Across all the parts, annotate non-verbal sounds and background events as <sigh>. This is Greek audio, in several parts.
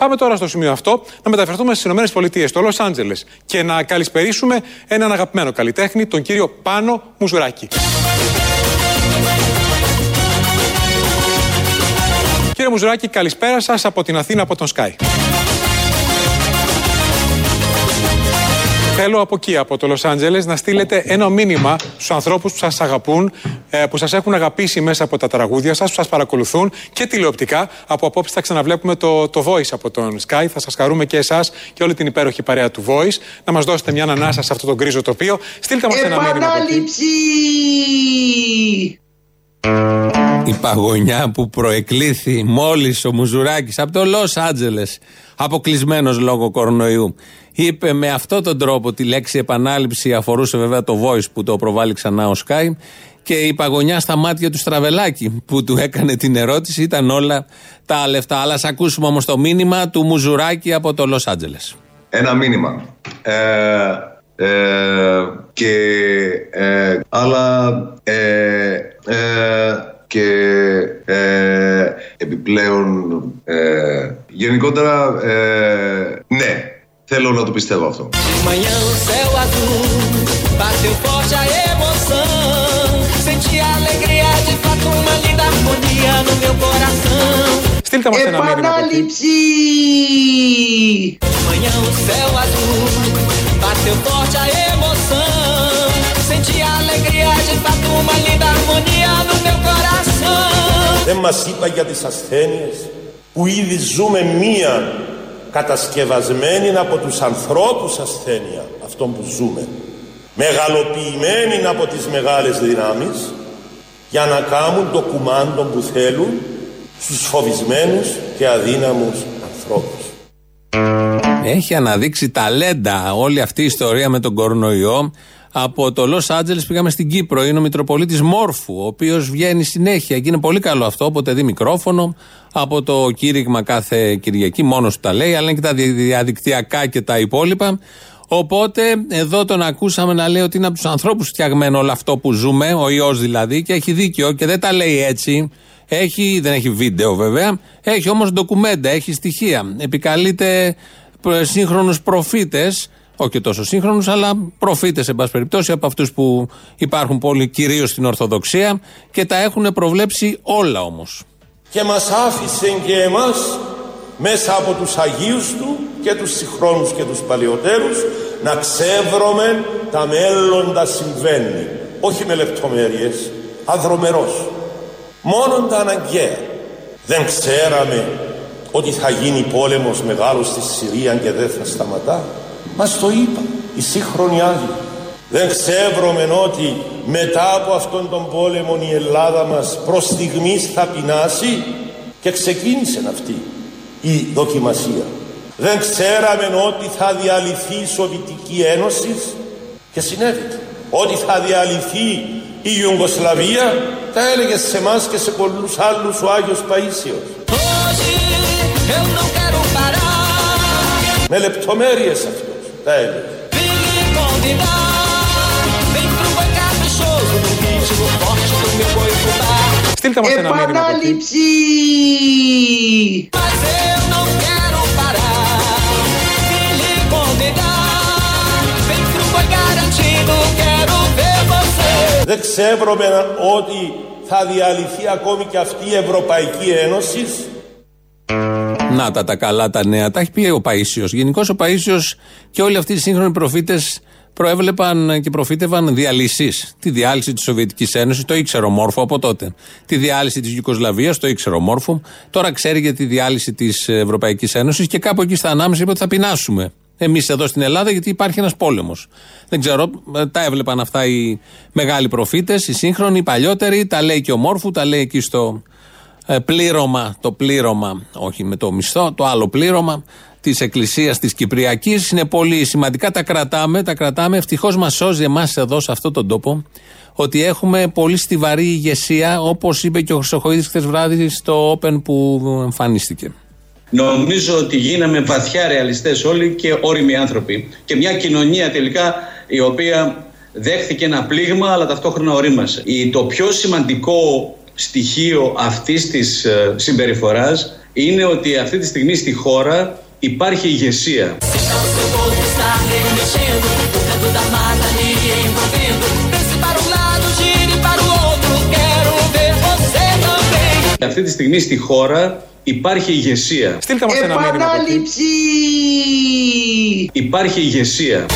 Πάμε τώρα στο σημείο αυτό να μεταφερθούμε στις ΗΠΑ, στο Λος Άντζελες και να καλησπερίσουμε έναν αγαπημένο καλλιτέχνη, τον κύριο Πάνο Μουζουράκη. Κύριε Μουζουράκη, καλησπέρα σας από την Αθήνα, από τον Sky. Θέλω από εκεί, από το Λος Άντζελες, να στείλετε ένα μήνυμα στους ανθρώπους που σας αγαπούν, ε, που σας έχουν αγαπήσει μέσα από τα τραγούδια σας, που σας παρακολουθούν και τηλεοπτικά. Από απόψε θα ξαναβλέπουμε το, το Voice από τον Sky. Θα σας χαρούμε και εσάς και όλη την υπέροχη παρέα του Voice. Να μας δώσετε μια ανάσα σε αυτό το γκρίζο τοπίο. Στείλτε μας ένα μήνυμα. Επανάληψη! Η παγωνιά που προεκλήθη μόλις ο Μουζουράκης από το Λος Άντζελες αποκλεισμένος λόγω κορονοϊού είπε με αυτόν τον τρόπο τη λέξη επανάληψη αφορούσε βέβαια το voice που το προβάλλει ξανά ο Sky και η παγωνιά στα μάτια του Στραβελάκη που του έκανε την ερώτηση ήταν όλα τα λεφτά. Αλλά ας ακούσουμε όμως το μήνυμα του Μουζουράκη από το Λος Άντζελες. Ένα μήνυμα. Ε, ε, και ε, αλλά ε, ε, και ε, επιπλέον ε, γενικότερα ε, ναι θέλω να το πιστεύω αυτό De manhã o céu azul bateu forte a emoção. Senti a alegria de fato, uma linda harmonia no meu coração. Στείλτε μας ένα μήνυμα από εκεί. Επανάληψη! De manhã o céu azul bateu forte a emoção. Senti a alegria de fato, uma linda harmonia no meu coração. Δεν μας είπα για τις ασθένειες Που ήδη ζούμε μία κατασκευασμένη από τους ανθρώπους ασθένεια αυτό που ζούμε μεγαλοποιημένη από τις μεγάλες δυνάμεις για να κάνουν το κουμάντο που θέλουν στους φοβισμένους και αδύναμους ανθρώπους. Έχει αναδείξει ταλέντα όλη αυτή η ιστορία με τον κορονοϊό. Από το Λος Άντζελες πήγαμε στην Κύπρο. Είναι ο Μητροπολίτης Μόρφου, ο οποίος βγαίνει συνέχεια και είναι πολύ καλό αυτό. Όποτε δει μικρόφωνο, από το κήρυγμα κάθε Κυριακή, μόνος του τα λέει, αλλά είναι και τα δι- διαδικτυακά και τα υπόλοιπα. Οπότε εδώ τον ακούσαμε να λέει ότι είναι από τους ανθρώπους φτιαγμένο όλο αυτό που ζούμε, ο ιός δηλαδή, και έχει δίκιο και δεν τα λέει έτσι. Έχει, δεν έχει βίντεο βέβαια, έχει όμως ντοκουμέντα, έχει στοιχεία. Επικαλείται σύγχρονους προφήτες, όχι και τόσο σύγχρονους, αλλά προφήτες, εν πάση περιπτώσει, από αυτούς που υπάρχουν πολύ κυρίως στην Ορθοδοξία και τα έχουν προβλέψει όλα όμως. Και μας άφησε και εμάς μέσα από τους Αγίους Του και τους συγχρόνους και τους παλαιότερους να ξεύρωμε τα μέλλοντα συμβαίνει. Όχι με λεπτομέρειες, αδρομερός. Μόνο τα αναγκαία. Δεν ξέραμε ότι θα γίνει πόλεμος μεγάλος στη Συρία και δεν θα σταματά. Μας το είπα οι σύγχρονοι Άγιοι. Δεν ξεύρωμε ότι μετά από αυτόν τον πόλεμο η Ελλάδα μας προς στιγμής θα πεινάσει και ξεκίνησε αυτή η δοκιμασία. Δεν ξέραμε ότι θα διαλυθεί η Σοβιτική Ένωση και συνέβη. Ότι θα διαλυθεί η Ιουγκοσλαβία τα έλεγε σε εμάς και σε πολλούς άλλους ο Άγιος Παΐσιος. Hoje eu não quero parar. Με λεπτομέρειες αυτός τα έλεγε. Vem me convidar. Vem pro boi caprichoso, no ritmo forte do meu boi fubá. Στείλτε μας ένα μήνυμα από εκεί. Επανάληψη! Mas eu não quero parar. Vem lhe convidar. Vem pro boi garantido, quero ver você. Δεν ξεύρωμε ότι θα διαλυθεί ακόμη και αυτή η Ευρωπαϊκή Ένωση Να τα τα καλά τα νέα. Τα έχει πει ο Παίσιος. Γενικώς ο Παίσιος και όλοι αυτοί οι σύγχρονοι προφήτες προέβλεπαν και προφήτευαν διαλύσεις. Τη διάλυση της Σοβιετικής Ένωσης, το ήξερε ο Μόρφου από τότε. Τη διάλυση της Ιουκοσλαβίας, το ήξερε ο Μόρφου. Τώρα ξέρει για τη διάλυση της Ευρωπαϊκής Ένωσης και κάπου εκεί στα ανάμεσα είπε ότι θα πεινάσουμε. Εμείς εδώ στην Ελλάδα, γιατί υπάρχει ένας πόλεμος. Δεν ξέρω, ε, τα έβλεπαν αυτά οι μεγάλοι προφήτες, οι σύγχρονοι, οι παλιότεροι. Τα λέει και ο Μόρφου, τα λέει εκεί στο ε, πλήρωμα, το πλήρωμα, όχι με το μισθό, το άλλο πλήρωμα της Εκκλησίας της Κυπριακής. Είναι πολύ σημαντικά. Τα κρατάμε, τα κρατάμε. Ευτυχώς μας σώζει εμάς εδώ, σε αυτόν τον τόπο, ότι έχουμε πολύ στιβαρή ηγεσία, όπως είπε και ο Χρυσοχοίδης χθες βράδυ στο Open που εμφανίστηκε. Νομίζω ότι γίναμε βαθιά ρεαλιστές όλοι και όριμοι άνθρωποι. Και μια κοινωνία τελικά η οποία δέχθηκε ένα πλήγμα αλλά ταυτόχρονα ορίμασε. Η- Το πιο σημαντικό στοιχείο αυτής της ε, συμπεριφοράς είναι ότι αυτή τη στιγμή στη χώρα υπάρχει ηγεσία. Então seu corpo está remexendo, o canto da mata lhe envolvendo. Pense para um lado, gire para o outro, quero ver você também. Αυτή τη στιγμή στη χώρα υπάρχει ηγεσία. Στείλτε μας ένα μήνυμα. από εκεί. Επανάληψη! Υπάρχει ηγεσία.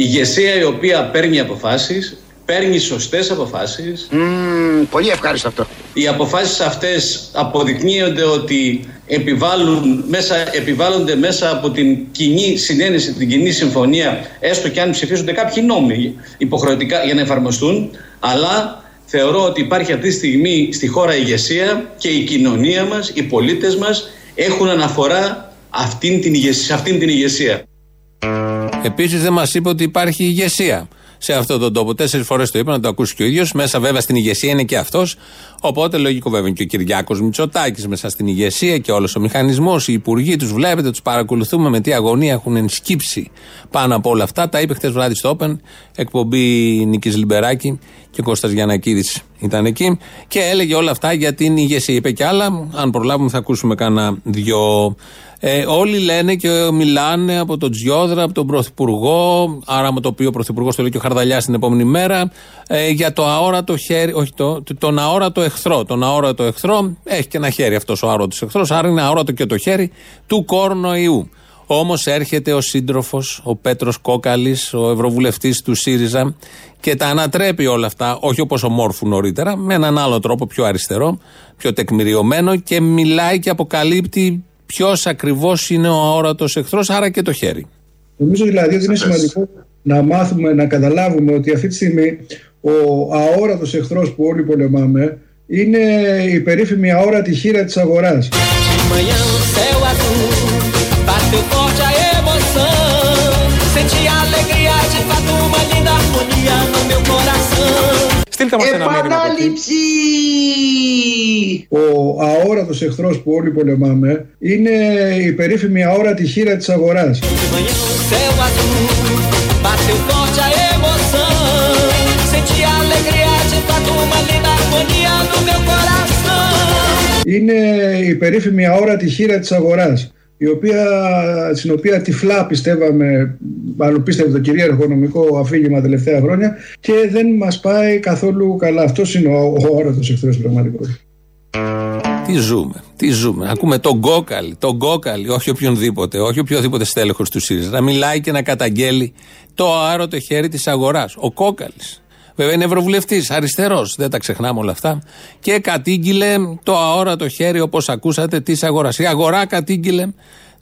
Ηγεσία η οποία παίρνει αποφάσεις, παίρνει σωστές αποφάσεις. Μμμ, πολύ ευχάριστο αυτό. Οι αποφάσεις αυτές αποδεικνύονται ότι επιβάλλουν μέσα, επιβάλλονται μέσα από την κοινή συνένεση, την κοινή συμφωνία, έστω και αν ψηφίζονται κάποιοι νόμοι υποχρεωτικά για να εφαρμοστούν, αλλά θεωρώ ότι υπάρχει αυτή τη στιγμή στη χώρα ηγεσία και η κοινωνία μας, οι πολίτες μας έχουν αναφορά αυτήν την ηγεσία, σε αυτήν την ηγεσία. Επίσης δεν μας είπε ότι υπάρχει ηγεσία σε αυτόν τον τόπο. Τέσσερις φορές το είπε να το ακούσει και ο ίδιος. Μέσα βέβαια στην ηγεσία είναι και αυτός. Οπότε λογικό βέβαια είναι και ο Κυριάκος Μητσοτάκης μέσα στην ηγεσία και όλος ο μηχανισμός. Οι υπουργοί τους βλέπετε, τους παρακολουθούμε με τι αγωνία έχουν ενσκύψει πάνω από όλα αυτά. Τα είπε χτε βράδυ στο Open, εκπομπή Νική Λιμπεράκη και Κώστας Γιανακίδης ήταν εκεί και έλεγε όλα αυτά για την ηγεσία. Είπε και άλλα. Αν προλάβουμε θα ακούσουμε κάνα δυο. Ε, όλοι λένε και μιλάνε από τον Τζιόδρα, από τον Πρωθυπουργό, άρα με το οποίο ο Πρωθυπουργός το λέει και ο Χαρδαλιάς την επόμενη μέρα, ε, για το αόρατο χέρι, όχι το, τον αόρατο εχθρό. Τον αόρατο εχθρό έχει και ένα χέρι αυτός ο αόρατος εχθρός, άρα είναι αόρατο και το χέρι του κορονοϊού. Όμως έρχεται ο σύντροφος, ο Πέτρος Κόκαλης, ο ευρωβουλευτής του ΣΥΡΙΖΑ και τα ανατρέπει όλα αυτά, όχι όπως ο Μόρφου νωρίτερα, με έναν άλλο τρόπο πιο αριστερό, πιο τεκμηριωμένο και μιλάει και αποκαλύπτει ποιος ακριβώς είναι ο αόρατος εχθρός, άρα και το χέρι. Νομίζω δηλαδή ότι είναι σημαντικό να μάθουμε, να καταλάβουμε ότι αυτή τη στιγμή ο αόρατος εχθρός που όλοι πολεμάμε είναι η περίφημη αόρατη χείρα της αγοράς. De manhã no céu azul, bateu forte a emoção. Senti a alegria de fato, uma linda harmonia no meu coração. Στείλτε μας ένα μήνυμα. από εκεί. Επανάληψη! Ο αόρατος εχθρός που όλοι πολεμάμε είναι η περίφημη αόρατη χείρα της αγοράς. Είναι η περίφημη αόρατη χείρα της αγοράς η οποία, στην οποία τυφλά πιστεύαμε, μάλλον πίστευε το κυρίαρχο νομικό αφήγημα τελευταία χρόνια και δεν μας πάει καθόλου καλά. Αυτός είναι ο, ο αόρατος εχθρός πραγματικός. Τι ζούμε, τι ζούμε. Ακούμε τον Γκόκαλη, τον Γκόκαλη, όχι οποιονδήποτε, όχι οποιοδήποτε στέλεχος του ΣΥΡΙΖΑ, να μιλάει και να καταγγέλει το άρωτο χέρι της αγοράς. Ο Κόκαλης. Βέβαια είναι ευρωβουλευτής, αριστερός, δεν τα ξεχνάμε όλα αυτά. Και κατήγγειλε το αόρατο χέρι, όπως ακούσατε, της αγοράς. Η αγορά κατήγγειλε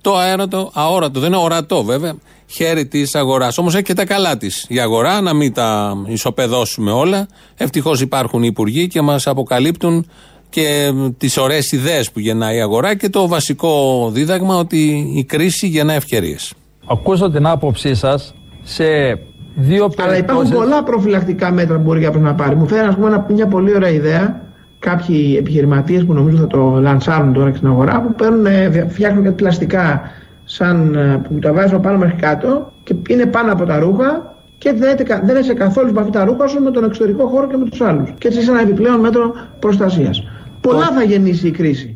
το αόρατο, αόρατο, δεν είναι ορατό βέβαια, χέρι της αγοράς. Όμως έχει και τα καλά της η αγορά, να μην τα ισοπεδώσουμε όλα. Ευτυχώς υπάρχουν οι υπουργοί και μας αποκαλύπτουν και τις ωραίες ιδέες που γεννάει η αγορά και το βασικό δίδαγμα ότι η κρίση γεννά ευκαιρίες. Ακούσω την άποψή σας σε δύο Αλλά υπάρχουν περιπτώσεις. πολλά προφυλακτικά μέτρα που μπορεί κάποιος να πάρει. Μου φαίνεται, ας πούμε, ένα- μια πολύ ωραία ιδέα. Κάποιοι επιχειρηματίες που νομίζω θα το λανσάρουν τώρα και στην αγορά, που παίρνουν, ε, φτιάχνουν κάτι πλαστικά σαν, ε, που τα βάζουν πάνω μέχρι κάτω και είναι πάνω από τα ρούχα και δεν, έχετε κα- δεν είσαι καθόλου με αυτά τα ρούχα σου με τον εξωτερικό χώρο και με τους άλλους. Και έτσι είσαι ένα επιπλέον μέτρο προστασίας. Πολλά θα γεννήσει η κρίση.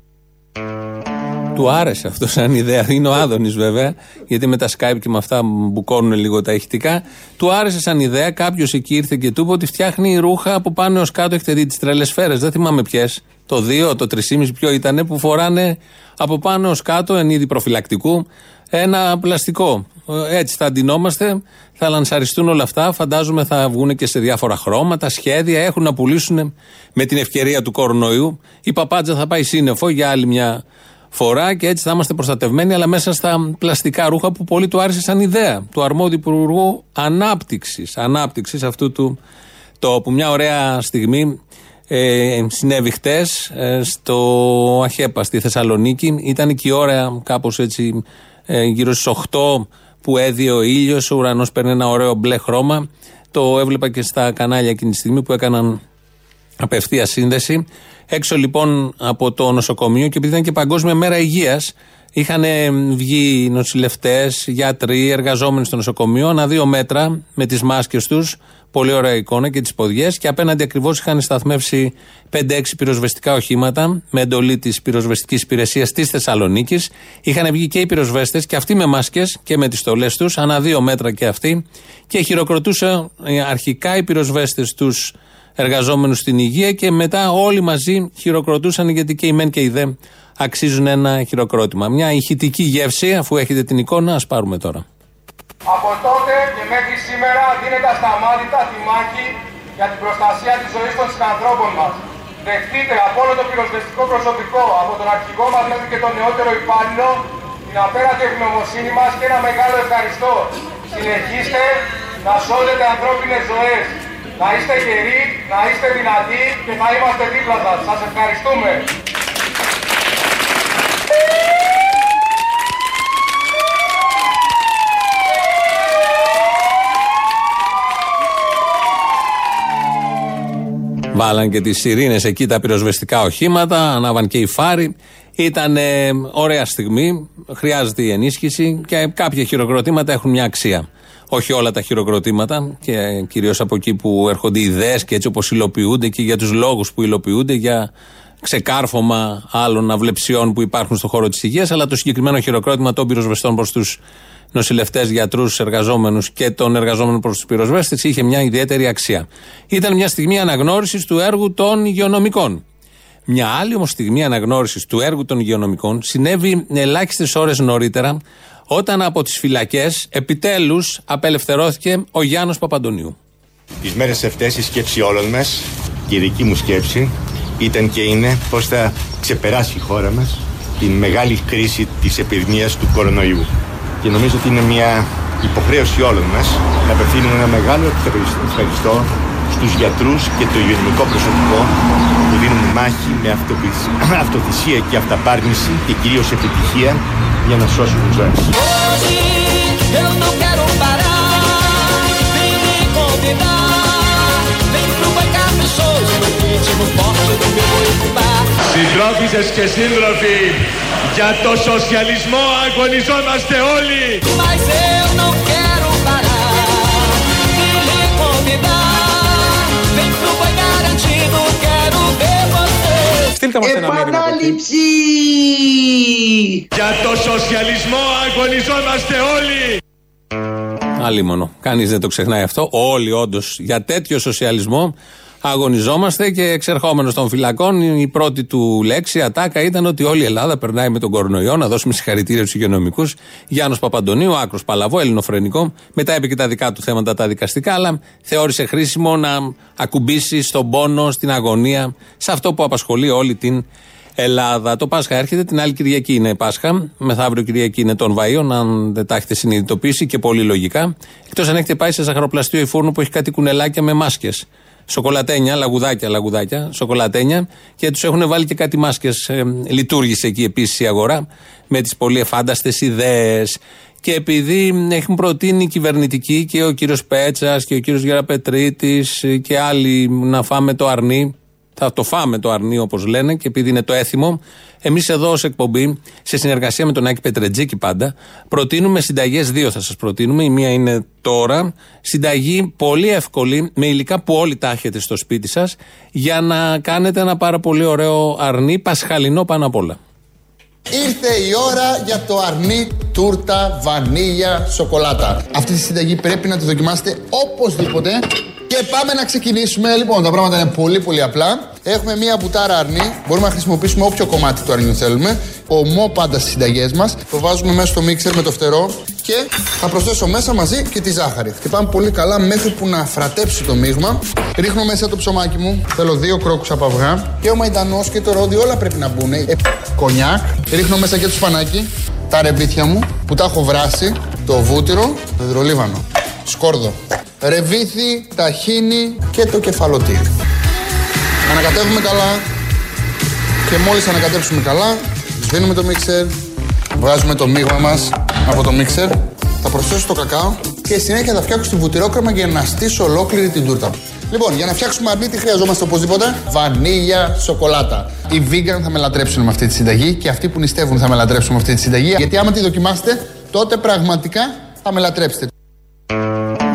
Του άρεσε αυτό σαν ιδέα. Είναι ο Άδωνης βέβαια, γιατί με τα Skype και με αυτά μπουκώνουν λίγο τα ηχητικά. Του άρεσε σαν ιδέα. Κάποιος εκεί ήρθε και του είπε ότι φτιάχνει ρούχα από πάνω έως κάτω. Έχετε δει τις τρελέ σφαίρε. Δεν θυμάμαι ποιες. Το 2, το 3,5 ποιο ήταν που φοράνε από πάνω έως κάτω εν είδη προφυλακτικού ένα πλαστικό. Ε, Έτσι θα αντινόμαστε, θα λανσαριστούν όλα αυτά. Φαντάζομαι θα βγουν και σε διάφορα χρώματα, σχέδια. Έχουν να πουλήσουν με την ευκαιρία του κορονοϊού. Η παπάντζα θα πάει σύννεφο για άλλη μια φορά και έτσι θα είμαστε προστατευμένοι, αλλά μέσα στα πλαστικά ρούχα που πολύ του άρεσε σαν ιδέα του αρμόδιου υπουργού ανάπτυξης. Ανάπτυξης αυτού του τόπου. Μια ωραία στιγμή ε, συνέβη χτες ε, στο Αχέπα στη Θεσσαλονίκη. Ήταν και η ώρα κάπως έτσι ε, γύρω στις 8 που έδιε ο ήλιος, ο ουρανός παίρνει ένα ωραίο μπλε χρώμα. Το έβλεπα και στα κανάλια εκείνη τη στιγμή που έκαναν Απευθεία σύνδεση. Έξω λοιπόν από το νοσοκομείο και επειδή ήταν και Παγκόσμια Μέρα Υγείας, είχαν βγει νοσηλευτές, γιατροί, εργαζόμενοι στο νοσοκομείο, ανά δύο μέτρα με τις μάσκες τους. Πολύ ωραία εικόνα και τις ποδιές. Και απέναντι ακριβώς είχαν σταθμεύσει 5-6 πυροσβεστικά οχήματα με εντολή της πυροσβεστικής υπηρεσίας της Θεσσαλονίκης. Είχαν βγει και οι πυροσβέστες και αυτοί με μάσκες και με τι στολέ τους, ανά δύο μέτρα και αυτοί. Και χειροκροτούσαν ε, αρχικά οι πυροσβέστες τους εργαζόμενους στην υγεία και μετά όλοι μαζί χειροκροτούσαν γιατί και οι μεν και οι δε αξίζουν ένα χειροκρότημα. Μια ηχητική γεύση, αφού έχετε την εικόνα, ας πάρουμε τώρα. Από τότε και μέχρι σήμερα δίνεται ασταμάτητα τη μάχη για την προστασία της ζωής των συνανθρώπων μας. Δεχτείτε από όλο το πυροσβεστικό προσωπικό, από τον αρχηγό μας μέχρι και τον νεότερο υπάλληλο, την απέραντη ευγνωμοσύνη μας και ένα μεγάλο ευχαριστώ. Συνεχίστε να σώζετε ανθρώπινες ζωές. Να είστε γεροί, να είστε δυνατοί και να είμαστε δίπλα σας. Σας ευχαριστούμε. Βάλαν και τις σιρήνες εκεί τα πυροσβεστικά οχήματα, ανάβαν και οι φάροι. Ήταν ωραία στιγμή. Χρειάζεται η ενίσχυση και κάποια χειροκροτήματα έχουν μια αξία. Όχι όλα τα χειροκροτήματα και κυρίως από εκεί που έρχονται ιδέες και έτσι όπως υλοποιούνται και για τους λόγους που υλοποιούνται, για ξεκάρφωμα άλλων αυλεψιών που υπάρχουν στον χώρο της υγείας. Αλλά το συγκεκριμένο χειροκρότημα των πυροσβεστών προς τους νοσηλευτές, γιατρούς, εργαζόμενους και των εργαζόμενων προς τους πυροσβέστες είχε μια ιδιαίτερη αξία. Ήταν μια στιγμή αναγνώρισης του έργου των υγειονομικών. Μια άλλη όμως στιγμή αναγνώρισης του έργου των υγειονομικών συνέβη ελάχιστες ώρες νωρίτερα, όταν από τις φυλακές επιτέλους απελευθερώθηκε ο Γιάννος Παπαντονίου. Τις μέρες αυτές η σκέψη όλων μας και η δική μου σκέψη ήταν και είναι πώς θα ξεπεράσει η χώρα μας την μεγάλη κρίση της επιδημίας του κορονοϊού και νομίζω ότι είναι μια υποχρέωση όλων μας να απευθύνουμε ένα μεγάλο ευχαριστώ στους γιατρούς και το υγειονομικό προσωπικό που δίνουν μάχη με <clears throat> αυτοθυσία και αυταπάρνηση και κυρίως επιτυχία για να σώσουν ζωές. Συντρόφισσες και σύντροφοι, για το σοσιαλισμό αγωνιζόμαστε όλοι. Στείλτε μας ένα μήνυμα. Επανάληψη! Για το σοσιαλισμό αγωνιζόμαστε όλοι. Αλίμονο. Κανείς δεν το ξεχνάει αυτό. Όλοι όντως για τέτοιο σοσιαλισμό αγωνιζόμαστε και εξερχόμενος των φυλακών, η πρώτη του λέξη, ατάκα ήταν ότι όλη η Ελλάδα περνάει με τον κορονοϊό. Να δώσουμε συγχαρητήρια στους υγειονομικούς. Γιάννος Παπαντονίου, άκρος παλαβό, ελληνοφρενικό. Μετά είπε και τα δικά του θέματα τα δικαστικά, αλλά θεώρησε χρήσιμο να ακουμπήσει στον πόνο, στην αγωνία, σε αυτό που απασχολεί όλη την Ελλάδα. Το Πάσχα έρχεται, την άλλη Κυριακή είναι Πάσχα. Μεθαύριο Κυριακή είναι των Βαΐων, αν δεν τα έχετε συνειδητοποιήσει και πολύ λογικά. Εκτός αν έχετε πάει σε ζαχαροπλαστείο ή φούρνο που έχει κάτι κουνελάκια με μάσκες σοκολατένια, λαγουδάκια, λαγουδάκια, σοκολατένια και τους έχουν βάλει και κάτι μάσκες. Ε, λειτουργήσε εκεί επίσης η αγορά με τις πολύ εφάνταστες ιδέες. Και επειδή έχουν προτείνει οι κυβερνητικοί και ο κύριος Πέτσας και ο κύριος Γεραπετρίτης και άλλοι να φάμε το αρνί, θα το φάμε το αρνί όπως λένε και επειδή είναι το έθιμο, εμείς εδώ ως εκπομπή, σε συνεργασία με τον Άκη Πετρετζίκη πάντα, προτείνουμε συνταγές δύο θα σας προτείνουμε. Η μία είναι τώρα, συνταγή πολύ εύκολη, με υλικά που όλοι τα έχετε στο σπίτι σας, για να κάνετε ένα πάρα πολύ ωραίο αρνί, πασχαλινό πάνω απ' όλα. Ήρθε η ώρα για το αρνί τούρτα βανίλια σοκολάτα. Αυτή τη συνταγή πρέπει να τη δοκιμάσετε οπωσδήποτε. Και πάμε να ξεκινήσουμε. Λοιπόν, τα πράγματα είναι πολύ πολύ απλά. Έχουμε μία μπουτάρα αρνί. Μπορούμε να χρησιμοποιήσουμε όποιο κομμάτι του αρνιού θέλουμε. Ομό πάντα στις συνταγές μας. Το βάζουμε μέσα στο μίξερ με το φτερό. Και θα προσθέσω μέσα μαζί και τη ζάχαρη. Χτυπάμε πολύ καλά μέχρι που να φρατέψει το μείγμα. Ρίχνω μέσα το ψωμάκι μου. Θέλω δύο κρόκους από αυγά. Και ο μαϊντανό και το ρόδι όλα πρέπει να μπουν. Ε, κονιάκ. Ρίχνω μέσα και το σπανάκι. Τα ρεβίθια μου που τα έχω βράσει. Το βούτυρο. Το υδρολίβανο. Σκόρδο. Ρεβίθι, ταχίνι και το κεφαλοτήρι. Ανακατεύουμε καλά και μόλις ανακατέψουμε καλά σβήνουμε το μίξερ, βγάζουμε το μείγμα μας από το μίξερ θα προσθέσω το κακάο και συνέχεια θα φτιάξω τη βουτυρόκρεμα για να στήσω ολόκληρη την τούρτα. Λοιπόν, για να φτιάξουμε αρνί, τι χρειαζόμαστε οπωσδήποτε; Βανίλια σοκολάτα. Οι vegan θα με λατρέψουν με αυτή τη συνταγή και αυτοί που νηστεύουν θα με λατρέψουν με αυτή τη συνταγή. Γιατί άμα τη δοκιμάσετε, τότε πραγματικά θα με λατρέψετε.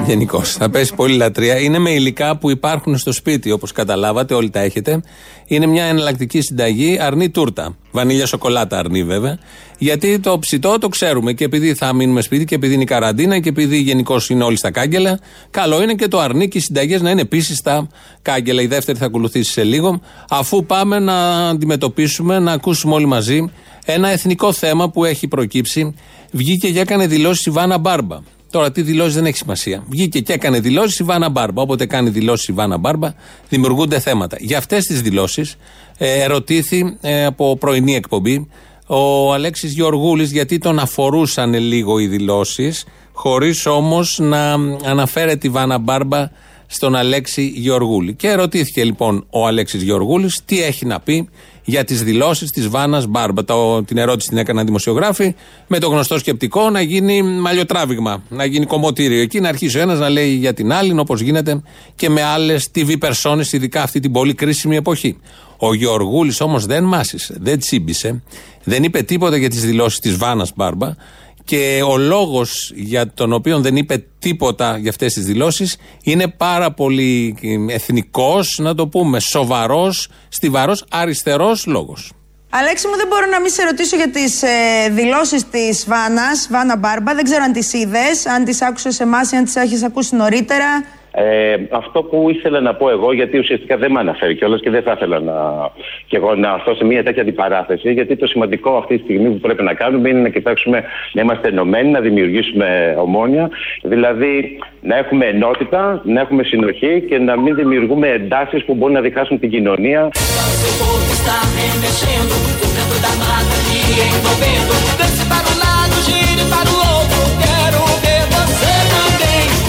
Γενικώς. Θα πέσει πολύ λατρεία. Είναι με υλικά που υπάρχουν στο σπίτι, όπως καταλάβατε, όλοι τα έχετε. Είναι μια εναλλακτική συνταγή αρνή τούρτα. Βανίλια σοκολάτα αρνή, βέβαια. Γιατί το ψητό το ξέρουμε και επειδή θα μείνουμε σπίτι και επειδή είναι η καραντίνα και επειδή γενικώς είναι όλοι στα κάγκελα, καλό είναι και το αρνί και οι συνταγές να είναι επίσης στα κάγκελα. Η δεύτερη θα ακολουθήσει σε λίγο. Αφού πάμε να αντιμετωπίσουμε, να ακούσουμε όλοι μαζί ένα εθνικό θέμα που έχει προκύψει. Βγήκε και έκανε δηλώσεις η Βάνα Μπάρμπα. Τώρα, τι δηλώσεις δεν έχει σημασία. Βγήκε και έκανε δηλώσεις η Βάνα Μπάρμπα. Όποτε κάνει δηλώσεις η Βάνα Μπάρμπα, δημιουργούνται θέματα. Για αυτές τις δηλώσεις ε, ερωτήθη ε, από πρωινή εκπομπή ο Αλέξης Γεωργούλης γιατί τον αφορούσαν λίγο οι δηλώσεις χωρίς όμως να αναφέρεται η Βάνα Μπάρμπα στον Αλέξη Γεωργούλη. Και ερωτήθηκε λοιπόν ο Αλέξης Γεωργούλης τι έχει να πει για τις δηλώσεις της Βάνας Μπάρμπα. Το, την ερώτηση την έκαναν δημοσιογράφοι με το γνωστό σκεπτικό να γίνει μαλλιοτράβηγμα, να γίνει κομμωτήριο. Εκεί να αρχίσει ο ένας να λέει για την άλλη, όπως γίνεται και με άλλες TV persone, ειδικά αυτή την πολύ κρίσιμη εποχή. Ο Γεωργούλης όμως δεν μάσησε, δεν τσίμπησε, δεν είπε τίποτα για τις δηλώσεις της Βάνας Μπάρμπα. Και ο λόγος για τον οποίο δεν είπε τίποτα για αυτές τις δηλώσεις είναι πάρα πολύ εθνικός, να το πούμε, σοβαρός, στιβαρός, αριστερός λόγος. Αλέξη μου, δεν μπορώ να μην σε ρωτήσω για τις ε, δηλώσεις της Βάνας, Βάνα Μπάρμπα. Δεν ξέρω αν τις είδες, αν τις άκουσες εμάς ή αν τις έχεις ακούσει νωρίτερα. Ε, αυτό που ήθελα να πω εγώ, γιατί ουσιαστικά δεν με αναφέρει κιόλας και δεν θα ήθελα να, και εγώ να έρθω σε μια τέτοια αντιπαράθεση, γιατί το σημαντικό αυτή τη στιγμή που πρέπει να κάνουμε είναι να κοιτάξουμε να είμαστε ενωμένοι, να δημιουργήσουμε ομόνια, δηλαδή να έχουμε ενότητα, να έχουμε συνοχή και να μην δημιουργούμε εντάσεις που μπορούν να διχάσουν την κοινωνία.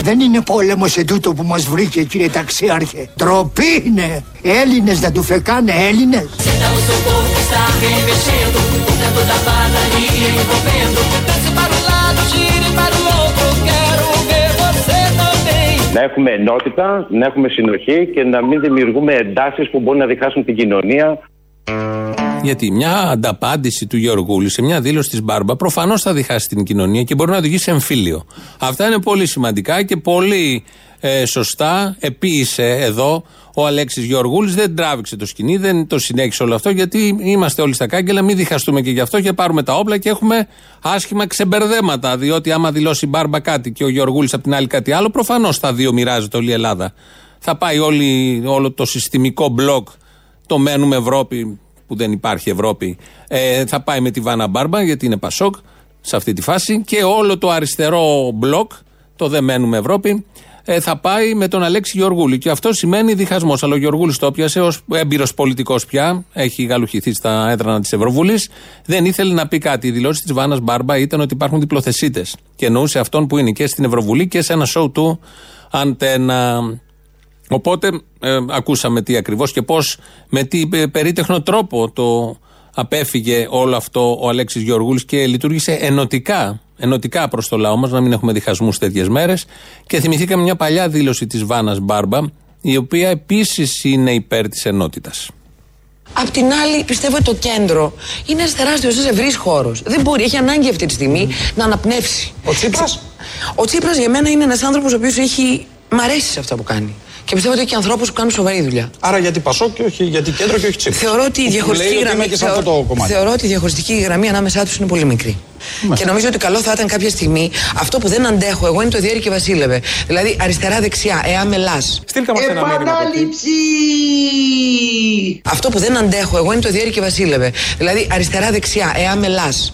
Δεν είναι πόλεμος ετούτο που μας βρήκε κύριε ταξίαρχε. Τροπή είναι. Έλληνες να του φεκάνε Έλληνες. Να έχουμε ενότητα, να έχουμε συνοχή και να μην δημιουργούμε εντάσεις που μπορούν να διχάσουν την κοινωνία. Γιατί μια ανταπάντηση του Γεωργούλη σε μια δήλωση της Μπάρμπα προφανώς θα διχάσει την κοινωνία και μπορεί να οδηγήσει σε εμφύλιο. Αυτά είναι πολύ σημαντικά και πολύ ε, σωστά επίησε εδώ ο Αλέξης Γεωργούλης. Δεν τράβηξε το σκηνή, δεν το συνέχισε όλο αυτό γιατί είμαστε όλοι στα κάγκελα. Μην διχαστούμε και γι' αυτό και πάρουμε τα όπλα και έχουμε άσχημα ξεμπερδέματα. Διότι άμα δηλώσει η Μπάρμπα κάτι και ο Γεωργούλης από την άλλη κάτι άλλο, προφανώς τα δύο μοιράζεται όλη η Ελλάδα. Θα πάει όλη, όλο το συστημικό μπλοκ το μένουμε Ευρώπη που δεν υπάρχει Ευρώπη, ε, θα πάει με τη Βάνα Μπάρμπα, γιατί είναι Πασόκ σε αυτή τη φάση. Και όλο το αριστερό μπλοκ, το δεν μένουμε Ευρώπη, ε, θα πάει με τον Αλέξη Γεωργούλη. Και αυτό σημαίνει διχασμός. Αλλά ο Γεωργούλης το έπιασε ως έμπειρος πολιτικός πια. Έχει γαλουχηθεί στα έδρανα της Ευρωβουλής. Δεν ήθελε να πει κάτι. Η δηλώση της Βάνας Μπάρμπα ήταν ότι υπάρχουν διπλοθεσίτες. Και εννοούσε αυτόν που είναι και στην Ευρωβουλή και σε ένα σοου του Αντένα. Οπότε ε, ακούσαμε τι ακριβώς και πώς με τι ε, περίτεχνο τρόπο το απέφυγε όλο αυτό ο Αλέξης Γεωργούλης και λειτουργήσε ενωτικά, ενωτικά προς το λαό μας, να μην έχουμε διχασμούς τέτοιες μέρες και θυμηθήκαμε μια παλιά δήλωση της Βάνας Μπάρμπα η οποία επίσης είναι υπέρ της ενότητας. Απ' την άλλη, πιστεύω ότι το κέντρο είναι ένας τεράστιος ευρύς χώρος. Δεν μπορεί, έχει ανάγκη αυτή τη στιγμή να αναπνεύσει. Ο Τσίπρας; Ο Τσίπρας για μένα είναι ένας άνθρωπος ο οποίος έχει. Μ' αρέσει σε αυτά που κάνει. Και πιστεύω ότι έχει και ανθρώπους που κάνουν σοβαρή δουλειά. Άρα γιατί Πασό και όχι γιατί κέντρο και όχι Τσίπρα. Θεωρώ ότι η διαχωριστική γραμμή. Και σε αυτό το κομμάτι. Θεωρώ ότι η διαχωριστική γραμμή ανάμεσά τους είναι πολύ μικρή. Και νομίζω ότι καλό θα ήταν κάποια στιγμή αυτό που δεν αντέχω εγώ είναι το διέρη και βασίλευε. Δηλαδή αριστερά-δεξιά, εά μελάς. Στείλτε μας ένα Επανάληψη! Αυτό που δεν αντέχω εγώ είναι το διέρη και βασίλευε. Δηλαδή αριστερά-δεξιά, εά μελάς.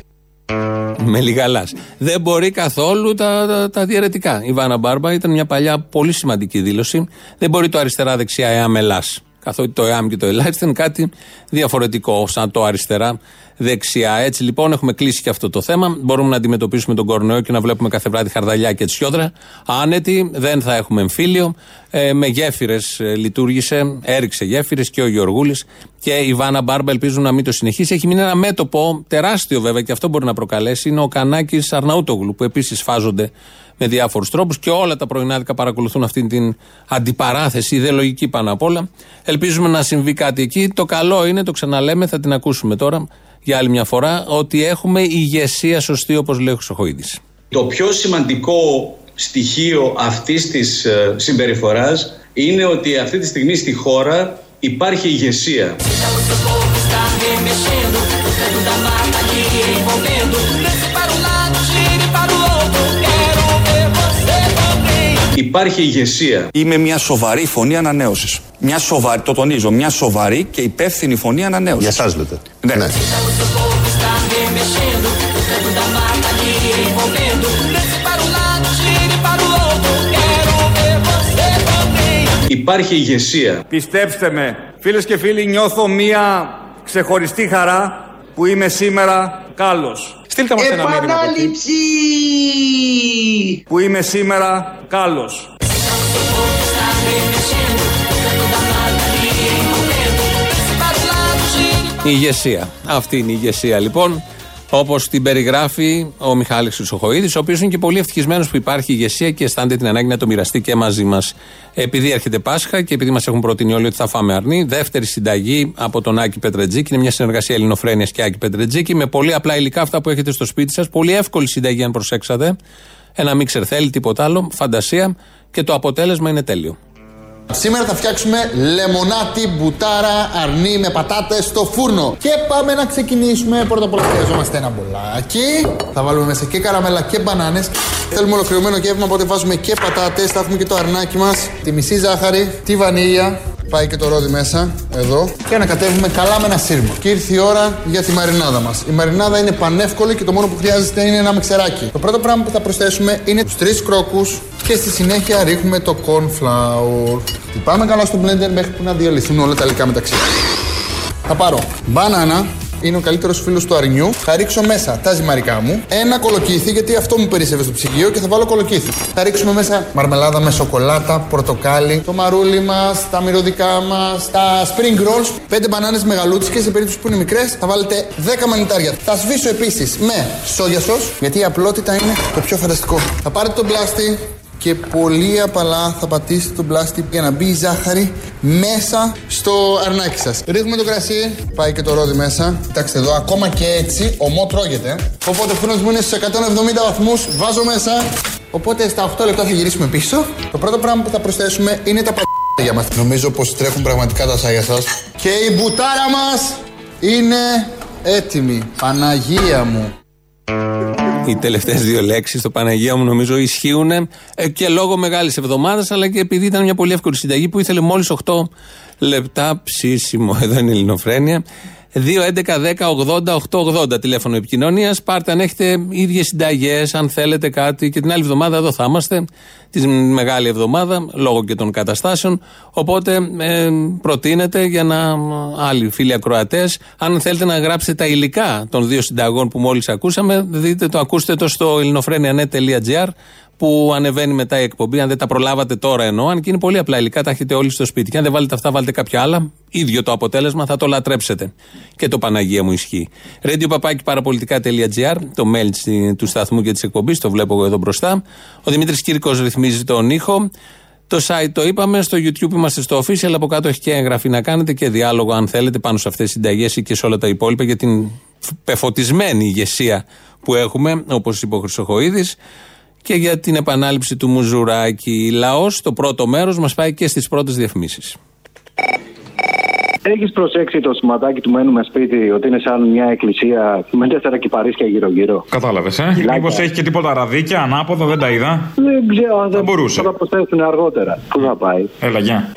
Με λιγαλάς. Δεν μπορεί καθόλου τα, τα, τα διαιρετικά. Η Βάνα Μπάρμπα ήταν μια παλιά πολύ σημαντική δήλωση. Δεν μπορεί το αριστερά-δεξιά εάμ Ελλά. Καθότι το ΕΑΜ και το ΕΛΑ ήταν κάτι διαφορετικό, σαν το αριστερά-δεξιά. Έτσι λοιπόν έχουμε κλείσει και αυτό το θέμα. Μπορούμε να αντιμετωπίσουμε τον κορονοϊό και να βλέπουμε κάθε βράδυ χαρδαλιά και τσιόδρα. Άνετη, δεν θα έχουμε εμφύλιο. Ε, με γέφυρες ε, λειτουργήσε, έριξε γέφυρες και ο Γιωργούλη και η Βάνα Μπάρμπα ελπίζουν να μην το συνεχίσει. Έχει μείνει ένα μέτωπο τεράστιο βέβαια και αυτό μπορεί να προκαλέσει. Είναι ο Κανάκης Αρναούτογλου που επίσης φάζονται με διάφορους τρόπους και όλα τα πρωινάδικα παρακολουθούν αυτή την αντιπαράθεση, ιδεολογική πάνω απ' όλα. Ελπίζουμε να συμβεί κάτι εκεί. Το καλό είναι, το ξαναλέμε, θα την ακούσουμε τώρα για άλλη μια φορά, ότι έχουμε ηγεσία σωστή, όπως λέει ο Χρυσοχοίδης. Το πιο σημαντικό στοιχείο αυτής της ε, συμπεριφοράς είναι ότι αυτή τη στιγμή στη χώρα υπάρχει ηγεσία. Υπάρχει ηγεσία. Είμαι μια σοβαρή φωνή ανανέωσης. Μια σοβαρή, το τονίζω, μια σοβαρή και υπεύθυνη φωνή ανανέωσης. Για εσά λέτε. Ναι. Υπάρχει ηγεσία. Πιστέψτε με, φίλες και φίλοι, νιώθω μία ξεχωριστή χαρά που είμαι σήμερα κάλος. Στείλτε μας ένα μήνυμα. από εκεί. Που είμαι σήμερα κάλος. Η ηγεσία. Αυτή είναι η ηγεσία λοιπόν. Όπως την περιγράφει ο Μιχάλης Χρυσοχοίδης, ο οποίος είναι και πολύ ευτυχισμένος που υπάρχει ηγεσία και αισθάνεται την ανάγκη να το μοιραστεί και μαζί μας. Επειδή έρχεται Πάσχα και επειδή μας έχουν προτείνει όλοι ότι θα φάμε αρνή, δεύτερη συνταγή από τον Άκη Πετρετζίκη. Είναι μια συνεργασία Ελληνοφρένειας και Άκη Πετρετζίκη με πολύ απλά υλικά αυτά που έχετε στο σπίτι σας. Πολύ εύκολη συνταγή, αν προσέξατε. Ένα μίξερ θέλει, τίποτα άλλο. Φαντασία και το αποτέλεσμα είναι τέλειο. Σήμερα θα φτιάξουμε λεμονάτι, μπουτάρα, αρνί με πατάτες στο φούρνο. Και πάμε να ξεκινήσουμε. Πρώτα απ' όλα χρειαζόμαστε ένα μπολάκι. Θα βάλουμε μέσα και καραμέλα και μπανάνες. Θέλουμε ολοκληρωμένο γεύμα, οπότε βάζουμε και πατάτες. Θα έχουμε και το αρνάκι μας, τη μισή ζάχαρη, τη βανίλια. Πάει και το ρόδι μέσα, εδώ. Και ανακατεύουμε καλά με ένα σύρμα. Και ήρθε η ώρα για τη μαρινάδα μας. Η μαρινάδα είναι πανεύκολη και το μόνο που χρειάζεται είναι ένα μεξεράκι. Το πρώτο πράγμα που θα προσθέσουμε είναι τους τρεις κρόκους και στη συνέχεια ρίχνουμε το corn flour. Πάμε καλά στο blender μέχρι που να διαλυθούν όλα τα υλικά μεταξύ. Θα πάρω μπανάνα, είναι ο καλύτερος φίλος του αρνιού. Θα ρίξω μέσα τα ζυμαρικά μου. Ένα κολοκύθι, γιατί αυτό μου περίσευε στο ψυγείο και θα βάλω κολοκύθι. Θα ρίξουμε μέσα μαρμελάδα με σοκολάτα, πορτοκάλι, το μαρούλι μας, τα μυρωδικά μας, τα spring rolls. Πέντε μπανάνες μεγαλούτσικε, σε περίπτωση που είναι μικρές, θα βάλετε 10 μανιτάρια. Θα σβήσω επίσης με σόγια σος, γιατί η απλότητα είναι το πιο φανταστικό. Θα πάρετε τον πλάστη, και πολύ απαλά θα πατήσετε τον πλάστη για να μπει η ζάχαρη μέσα στο αρνάκι σας. Ρίχνουμε το κρασί, πάει και το ρόδι μέσα. Κοιτάξτε εδώ, ακόμα και έτσι, ομό τρώγεται. Οπότε ο φούρνος μου είναι στους 170 βαθμούς, βάζω μέσα. Οπότε στα 8 λεπτά θα γυρίσουμε πίσω. Το πρώτο πράγμα που θα προσθέσουμε είναι τα πα***για για μας. Νομίζω πως τρέχουν πραγματικά τα σάγια σας. Και η μπουτάρα μας είναι έτοιμη. Παναγία μου. Οι τελευταίες δύο λέξεις, το Παναγία μου, νομίζω ισχύουν ε, και λόγω μεγάλης εβδομάδας, αλλά και επειδή ήταν μια πολύ εύκολη συνταγή που ήθελε μόλις 8 λεπτά ψήσιμο. Εδώ είναι η Ελληνοφρένεια. 2.11.10.80.880 τηλέφωνο επικοινωνίας. Πάρτε αν έχετε ίδιες συνταγές, αν θέλετε κάτι. Και την άλλη εβδομάδα εδώ θα είμαστε. Τη μεγάλη εβδομάδα, λόγω και των καταστάσεων. Οπότε ε, προτείνετε για να. Άλλοι φίλοι ακροατές, αν θέλετε να γράψετε τα υλικά των δύο συνταγών που μόλις ακούσαμε, δείτε το, ακούστε το στο ελληνοφρένια.net.gr που ανεβαίνει μετά η εκπομπή. Αν δεν τα προλάβατε τώρα εννοώ, αν και είναι πολύ απλά υλικά, τα έχετε όλοι στο σπίτι. Και αν δεν βάλετε αυτά, βάλετε κάποια άλλα. ίδιο το αποτέλεσμα, θα το λατρέψετε. Και το Παναγία μου ισχύει. Radio παπάκι παραπολιτικά.gr, το mail του σταθμού και της εκπομπής, το βλέπω εγώ εδώ μπροστά. Ο Δημήτρης Κύρκος ρυθμίζει τον ήχο. Το site το είπαμε, στο YouTube είμαστε στο official, από κάτω έχει και εγγραφή να κάνετε και διάλογο αν θέλετε πάνω σε αυτές τις συνταγές ή και σε όλα τα υπόλοιπα για την πεφωτισμένη ηγεσία που έχουμε, όπως είπε ο Χρυσοχοίδης και για την επανάληψη του Μουζουράκη. Λαός, το πρώτο μέρος, μας πάει και στις πρώτες διαφημίσεις. Έχεις προσέξει το σηματάκι του μένουμε σπίτι ότι είναι σαν μια εκκλησία με τέσσερα κυπαρίσια γύρω-γύρω; Κατάλαβες, ε; Μήπως έχει και τίποτα ραδίκια ανάποδα, δεν τα είδα; Δεν ξέρω αν θα μπορούσε. Θα τα προσθέσουν αργότερα. Πού θα πάει; Έλα, γεια.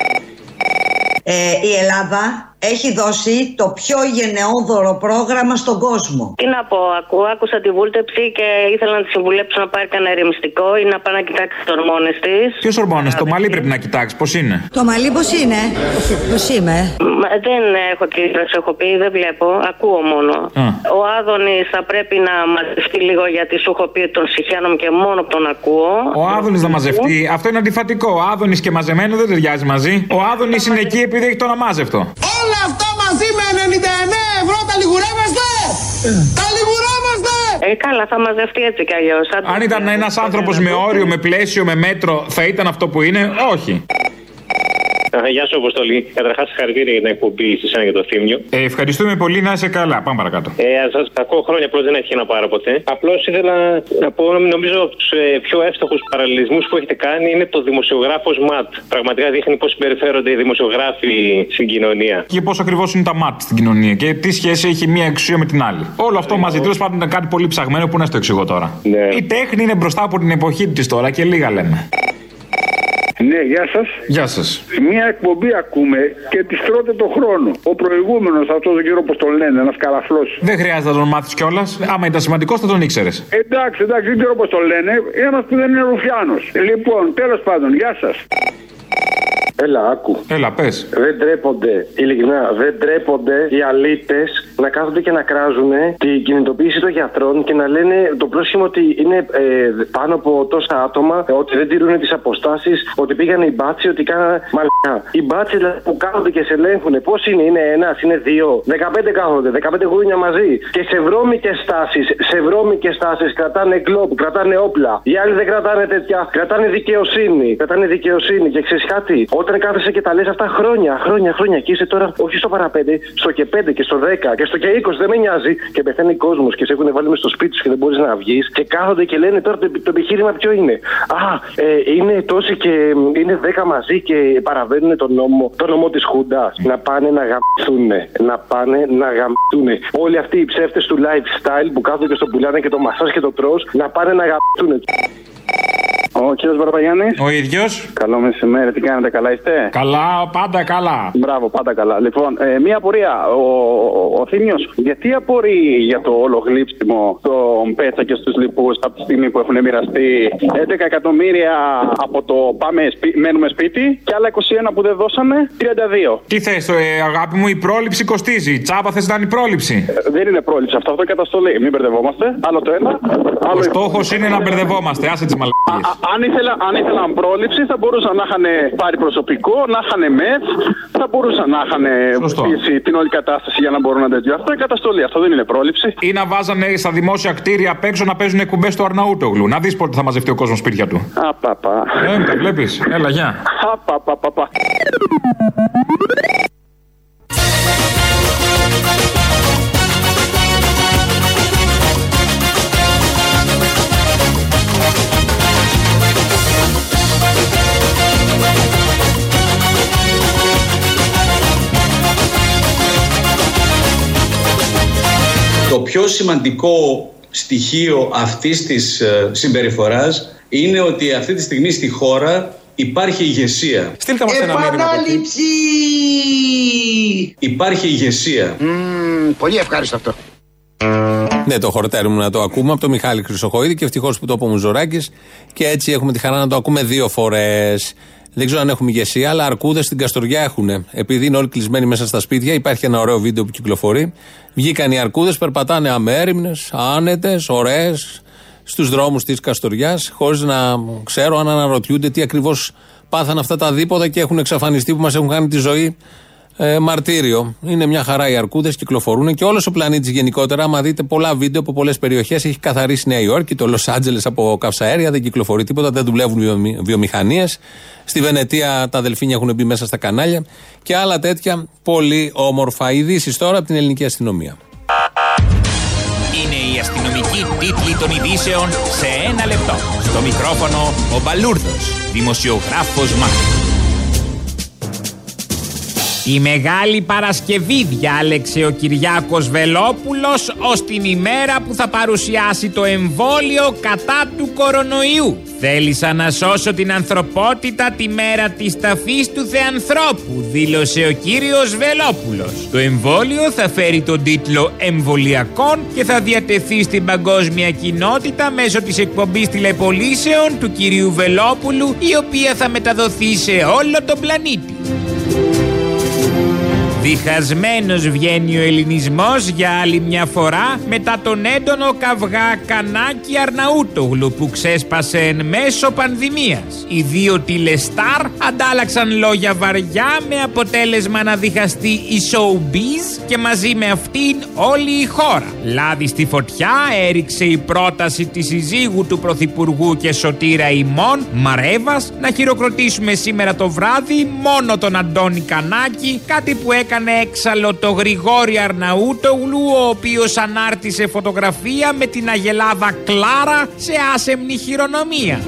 Ε, η Ελλάδα έχει δώσει το πιο γενναιόδωρο πρόγραμμα στον κόσμο. Τι να πω, ακού, άκουσα τη βούλτεψη και ήθελα να τη συμβουλέψω να πάρει κανένα ερεμιστικό ή να πάει να κοιτάξει τις ορμόνες της. Ποιος ορμόνες, το μαλλί πρέπει να κοιτάξει, πώς είναι; Το μαλλί πώς είναι, πώς είμαι; Μα, δεν έχω τη προσεχοποιή, δεν βλέπω, ακούω μόνο. Ο Άδωνης θα πρέπει να μαζευτεί λίγο γιατί σου έχω πει τον συχαίνομαι και μόνο τον ακούω. Ο Άδωνης να μαζευτεί, αυτό είναι αντιφατικό. Ο Άδωνης και μαζεμένο δεν ταιριάζει μαζί. Ο Άδωνης είναι εκεί επειδή έχει τον αμάζευτο. Όλα αυτά μαζί με 99 ευρώ τα λιγουρεύεστε! Τα λιγουρεύεστε! Ε, καλά, θα μαζευτεί έτσι κι αλλιώς. Αν ήταν ένας άνθρωπος με όριο, με πλαίσιο, με μέτρο, θα ήταν αυτό που είναι, όχι. Ε, Γεια σου, Αποστολή. Καταρχάς, συγχαρητήρια για την εκπομπή στη ένα για το θύμιο. Ε, ευχαριστούμε πολύ, να είσαι καλά. Πάμε παρακάτω. Ε, σας ακούω χρόνια απλώς δεν έτυχε να πάρω ποτέ. Απλώς ήθελα να πω, νομίζω από τους ε, πιο εύστοχους παραλληλισμούς που έχετε κάνει είναι το δημοσιογράφος ΜΑΤ. Πραγματικά δείχνει πώς συμπεριφέρονται οι δημοσιογράφοι στην κοινωνία. Και πώς ακριβώς είναι τα ΜΑΤ στην κοινωνία και τι σχέση έχει μία εξουσία με την άλλη. Όλο αυτό μαζί τέλος πάντων ήταν κάτι πολύ ψαγμένο που να στο εξηγώ τώρα. Ναι. Η τέχνη είναι μπροστά από την εποχή της τώρα και λίγα λέμε. Ναι, γεια σας. Γεια σας. Μια εκπομπή ακούμε και της τρώτε το χρόνο. Ο προηγούμενος, αυτός δεν ξέρω πώς τον λένε, ένας καραφλό. Δεν χρειάζεται να τον μάθεις κιόλας. Άμα ήταν σημαντικός θα τον ήξερες. Εντάξει, εντάξει, δεν ξέρω πώς τον λένε. Ένας που δεν είναι Ρουφιάνος. Λοιπόν, τέλος πάντων, γεια σας. Έλα, άκου. Έλα, πες. Δεν τρέπονται, ειλικρινά, δεν τρέπονται οι αλήτες να κάθονται και να κράζουν την κινητοποίηση των γιατρών και να λένε το πρόσχημα ότι είναι ε, πάνω από τόσα άτομα, ε, ότι δεν τηρούν τις αποστάσεις, ότι πήγαν οι μπάτσοι, ότι κάνανε μαλλιά. Οι μπάτσοι δηλαδή, που κάθονται και σε ελέγχουν, πώς είναι, είναι ένας, είναι δύο, 15 κάθονται, 15 γούνια μαζί. Και σε βρώμικες στάσεις, σε βρώμικες στάσεις κρατάνε γκλόπ, κρατάνε όπλα. Οι άλλοι δεν κρατάνε τέτοια, κρατάνε δικαιοσύνη. Κρατάνε δικαιοσύνη. Και ξέρεις κάτι, όταν κάθεσαι και τα λες αυτά χρόνια, χρόνια, χρόνια και είσαι τώρα όχι στο παραπέντε, στο και 5 και στο 10 και στο και 20 δεν με νοιάζει και πεθαίνει κόσμος και σε έχουν βάλει μες στο σπίτι σου και δεν μπορείς να βγεις και κάθονται και λένε τώρα το, το επιχείρημα ποιο είναι; Α, ε, είναι τόσοι και είναι 10 μαζί και παραβαίνουν τον νόμο, τον νόμο της Χούντας. Να πάνε να γαμπηθούν. Να πάνε να γαμπηθούν. Όλοι αυτοί οι ψεύτες του lifestyle που κάθονται και στο πουλάνε και το μασά και το τρώ να πάνε να γαμπηθούν. Ο κύριος Μπαρμπαγιάννη. Ο ίδιος. Καλό μεσημέρι, τι κάνετε, καλά είστε; Καλά, πάντα καλά. Μπράβο, πάντα καλά. Λοιπόν, ε, μία απορία. Ο, ο, ο Θήμιος, γιατί απορεί για το όλο γλύψιμο των Πέτσα και στους λοιπούς από τη στιγμή που έχουν μοιραστεί 11 εκατομμύρια από το πάμε, σπί- μένουμε σπίτι και άλλα 21 που δεν δώσαμε, 32. Τι θες, ε, αγάπη μου, η πρόληψη κοστίζει. Τσάπα θες να είναι η πρόληψη. Ε, Δεν είναι πρόληψη αυτό, αυτό είναι καταστολή. Μην μπερδευόμαστε. Άλλο το ένα. Άλλο Ο στόχος είναι να μπερδευόμαστε. Άσε τις μαλακίες. Αν, ήθελα, αν ήθελαν πρόληψη θα μπορούσαν να είχαν πάρει προσωπικό, να είχαν μεθ, θα μπορούσαν να είχαν πείσει την όλη κατάσταση για να μπορούν να τέτοιο. Αυτό είναι καταστολή, αυτό δεν είναι πρόληψη. Ή να βάζανε στα δημόσια κτίρια απ' έξω να παίζουν εκπομπέ στο Αρναούτογλου. Να δεις πότε θα μαζευτεί ο κόσμος σπίτια του. Απαπα. Ε, τα βλέπεις. Έλα, γεια. Απαπαπαπα. Το πιο σημαντικό στοιχείο αυτής της ε, συμπεριφοράς είναι ότι αυτή τη στιγμή στη χώρα υπάρχει ηγεσία. Στείλτε μας ένα μήνυμα. Επανάληψη! Υπάρχει ηγεσία. Μμμ, πολύ ευχάριστο αυτό. Ναι, το χορτέρουμε να το ακούμε από τον Μιχάλη Χρυσοχοίδη και ευτυχώς που το είπε ο Μουζωράκη. Και έτσι έχουμε τη χαρά να το ακούμε δύο φορές. Δεν ξέρω αν έχουμε ηγεσία, αλλά αρκούδες στην Καστοριά έχουν. Επειδή είναι όλοι κλεισμένοι μέσα στα σπίτια, υπάρχει ένα ωραίο βίντεο που κυκλοφορεί. Βγήκαν οι αρκούδες, περπατάνε αμέριμνες, άνετες, ωραίες, στους δρόμους της Καστοριάς, χωρίς να ξέρω αν αναρωτιούνται τι ακριβώς πάθαν αυτά τα δίποτα και έχουν εξαφανιστεί που μας έχουν κάνει τη ζωή ε, μαρτύριο. Είναι μια χαρά οι αρκούδες, κυκλοφορούν και όλος ο πλανήτης γενικότερα. Άμα δείτε πολλά βίντεο από πολλές περιοχές, έχει καθαρίσει η Νέα Υόρκη, το Λος Άντζελες από καυσαέρια, δεν κυκλοφορεί τίποτα, δεν δουλεύουν βιομη, βιομηχανίες. Στη Βενετία τα αδελφίνια έχουν μπει μέσα στα κανάλια και άλλα τέτοια πολύ όμορφα. Ειδήσεις τώρα από την ελληνική αστυνομία. Είναι η αστυνομική τίτλη των ειδήσεων σε ένα λεπτό. Στο μικρόφωνο ο Μπαλούρδος, δημοσιογράφος Μάρκος. Η Μεγάλη Παρασκευή διάλεξε ο Κυριάκος Βελόπουλος ως την ημέρα που θα παρουσιάσει το εμβόλιο κατά του κορονοϊού. Θέλησα να σώσω την ανθρωπότητα τη μέρα της ταφής του Θεανθρώπου, δήλωσε ο κύριος Βελόπουλος. Το εμβόλιο θα φέρει τον τίτλο «Εμβολιακών» και θα διατεθεί στην παγκόσμια κοινότητα μέσω της εκπομπής τηλεπολίσεων του κυρίου Βελόπουλου, η οποία θα μεταδοθεί σε όλο τον πλανήτη. Διχασμένος βγαίνει ο ελληνισμός για άλλη μια φορά μετά τον έντονο καυγά Κανάκη Αρναούτογλου που ξέσπασε εν μέσω πανδημίας. Οι δύο τηλεστάρ αντάλλαξαν λόγια βαριά με αποτέλεσμα να διχαστεί η showbiz και μαζί με αυτήν όλη η χώρα. Λάδι στη φωτιά έριξε η πρόταση της συζύγου του Πρωθυπουργού και Σωτήρα ημών Μαρέβας να χειροκροτήσουμε σήμερα το βράδυ μόνο τον Αντώνη Κανάκη, κάτι που έκανε έξαλλο το Γρηγόρη Αρναούτογλου, ο οποίος ανάρτησε φωτογραφία με την Αγελάδα Κλάρα σε άσεμνη χειρονομία.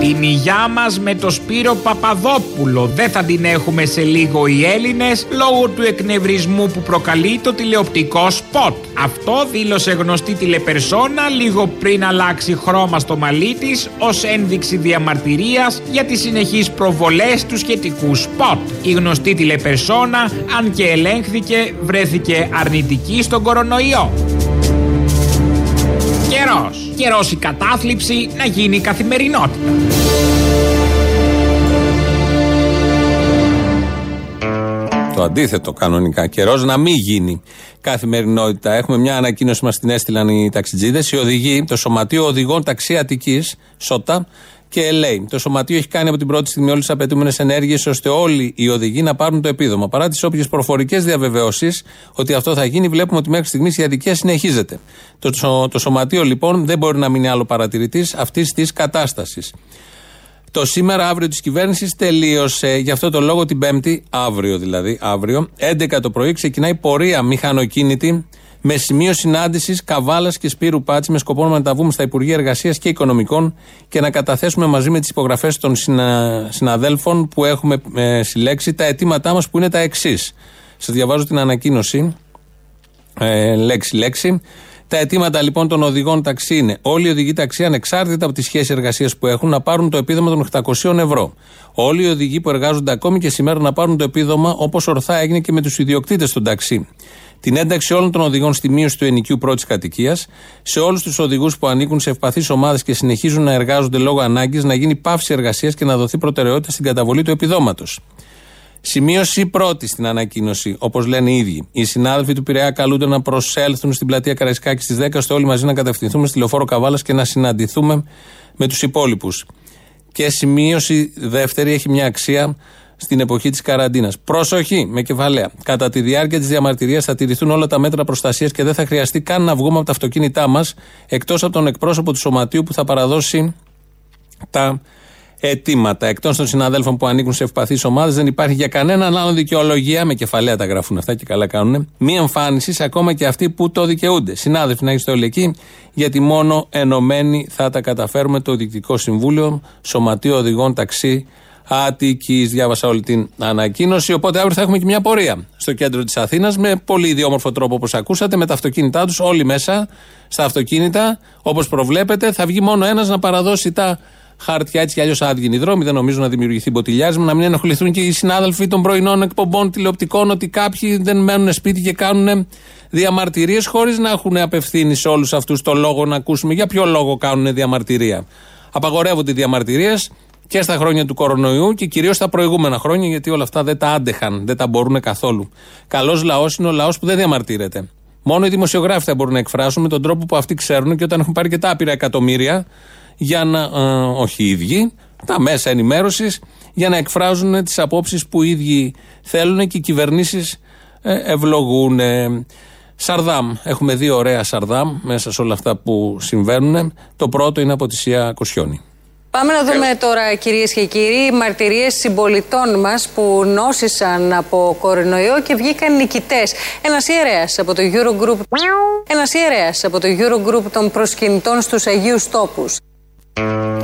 Την υγειά μας με το Σπύρο Παπαδόπουλο δεν θα την έχουμε σε λίγο οι Έλληνες λόγω του εκνευρισμού που προκαλεί το τηλεοπτικό σποτ. Αυτό δήλωσε γνωστή τηλεπερσόνα λίγο πριν αλλάξει χρώμα στο μαλλί της ως ένδειξη διαμαρτυρίας για τις συνεχείς προβολές του σχετικού σποτ. Η γνωστή τηλεπερσόνα αν και ελέγχθηκε βρέθηκε αρνητική στον κορονοϊό. Καιρός. Καιρός η κατάθλιψη να γίνει καθημερινότητα. Το αντίθετο κανονικά. Καιρός να μην γίνει καθημερινότητα. Έχουμε μια ανακοίνωση μας την έστειλαν οι ταξιτζίδες. Οι οδηγοί, το Σωματείο Οδηγών Ταξί Αττικής, ΣΟΤΑ, και λέει: Το Σωματείο έχει κάνει από την πρώτη στιγμή όλες τις απαιτούμενες ενέργειες ώστε όλοι οι οδηγοί να πάρουν το επίδομα. Παρά τις όποιες προφορικές διαβεβαιώσεις ότι αυτό θα γίνει, βλέπουμε ότι μέχρι στιγμής η αδικία συνεχίζεται. Το, το, το Σωματείο λοιπόν δεν μπορεί να μείνει άλλο παρατηρητής αυτής της κατάστασης. Το σήμερα αύριο της κυβέρνησης τελείωσε. Γι' αυτό το λόγο την Πέμπτη, αύριο δηλαδή, αύριο, 11 το πρωί, ξεκινάει πορεία μηχανοκίνητη με σημείο συνάντησης Καβάλας και Σπύρου Πάτση με σκοπό να τα βγούμε στα Υπουργεία Εργασίας και Οικονομικών και να καταθέσουμε μαζί με τις υπογραφές των συνα... συναδέλφων που έχουμε ε, συλλέξει τα αιτήματά μας που είναι τα εξής. Σας διαβάζω την ανακοίνωση, ε, λέξη-λέξη. Τα αιτήματα λοιπόν των οδηγών ταξί είναι όλοι οι οδηγοί ταξί ανεξάρτητα από τη σχέση εργασίας που έχουν να πάρουν το επίδομα των 800 ευρώ. Όλοι οι οδηγοί που εργάζονται ακόμη και σήμερα να πάρουν το επίδομα όπως ορθά έγινε και με τους ιδιοκτήτες των ταξί την ένταξη όλων των οδηγών στη μείωση του ενοικίου πρώτης κατοικίας, σε όλους τους οδηγούς που ανήκουν σε ευπαθείς ομάδες και συνεχίζουν να εργάζονται λόγω ανάγκης να γίνει πάυση εργασίας και να δοθεί προτεραιότητα στην καταβολή του επιδόματος. Σημείωση πρώτη στην ανακοίνωση, όπως λένε οι ίδιοι. Οι συνάδελφοι του Πειραιά καλούνται να προσέλθουν στην πλατεία Καραϊσκάκης στις 10 ώστε όλοι μαζί να κατευθυνθούμε στη λεωφόρο Καβάλας και να συναντηθούμε με τους υπόλοιπους. Και σημείωση δεύτερη έχει μια αξία στην εποχή της καραντίνας. Προσοχή με κεφαλαία. Κατά τη διάρκεια της διαμαρτυρίας θα τηρηθούν όλα τα μέτρα προστασίας και δεν θα χρειαστεί καν να βγούμε από τα αυτοκίνητά μας εκτός από τον εκπρόσωπο του σωματείου που θα παραδώσει τα αιτήματα. Εκτός των συναδέλφων που ανήκουν σε ευπαθείς ομάδες, δεν υπάρχει για κανέναν άλλο δικαιολογία, με κεφαλαία τα γράφουν αυτά και καλά κάνουν, μη εμφάνισης ακόμα και αυτοί που το δικαιούνται. Συνάδελφοι, να είστε όλοι εκεί, γιατί μόνο ενωμένοι θα τα καταφέρουμε το Διοικητικό Συμβούλιο, Σωματείο Οδηγών Ταξί Αττικής. Διάβασα όλη την ανακοίνωση. Οπότε αύριο θα έχουμε και μια πορεία στο κέντρο της Αθήνας με πολύ ιδιόμορφο τρόπο όπως ακούσατε, με τα αυτοκίνητά τους όλοι μέσα στα αυτοκίνητα. Όπως προβλέπετε, θα βγει μόνο ένας να παραδώσει τα χάρτια έτσι κι αλλιώς άδειοι δρόμοι. Δεν νομίζω να δημιουργηθεί μποτιλιάσμα, να μην ενοχληθούν και οι συνάδελφοι των πρωινών εκπομπών τηλεοπτικών ότι κάποιοι δεν μένουν σπίτι και κάνουν διαμαρτυρίες χωρίς να έχουν απευθύνει σε όλους αυτούς το λόγο να ακούσουμε για ποιο λόγο κάνουν διαμαρτυρία. Απαγορεύονται οι διαμαρτυρίες και στα χρόνια του κορονοϊού και κυρίως στα προηγούμενα χρόνια, γιατί όλα αυτά δεν τα άντεχαν, δεν τα μπορούν καθόλου. Καλός λαός είναι ο λαός που δεν διαμαρτύρεται. Μόνο οι δημοσιογράφοι θα μπορούν να εκφράσουν με τον τρόπο που αυτοί ξέρουν και όταν έχουν πάρει και τα άπειρα εκατομμύρια, για να. Ε, όχι οι ίδιοι, τα μέσα ενημέρωσης, για να εκφράζουν τις απόψεις που οι ίδιοι θέλουν και οι κυβερνήσεις ε, ευλογούν. Σαρδάμ. Έχουμε δύο ωραία Σαρδάμ μέσα σε όλα αυτά που συμβαίνουν. Το πρώτο είναι από τη Σία Κοσιόνη. Πάμε να δούμε τώρα κυρίες και κύριοι μαρτυρίες συμπολιτών μας που νόσησαν από κορονοϊό και βγήκαν νικητές. Ένας ιερέας από το Eurogroup. Ένας ιερέας από το Eurogroup των προσκυνητών στους Αγίους Τόπους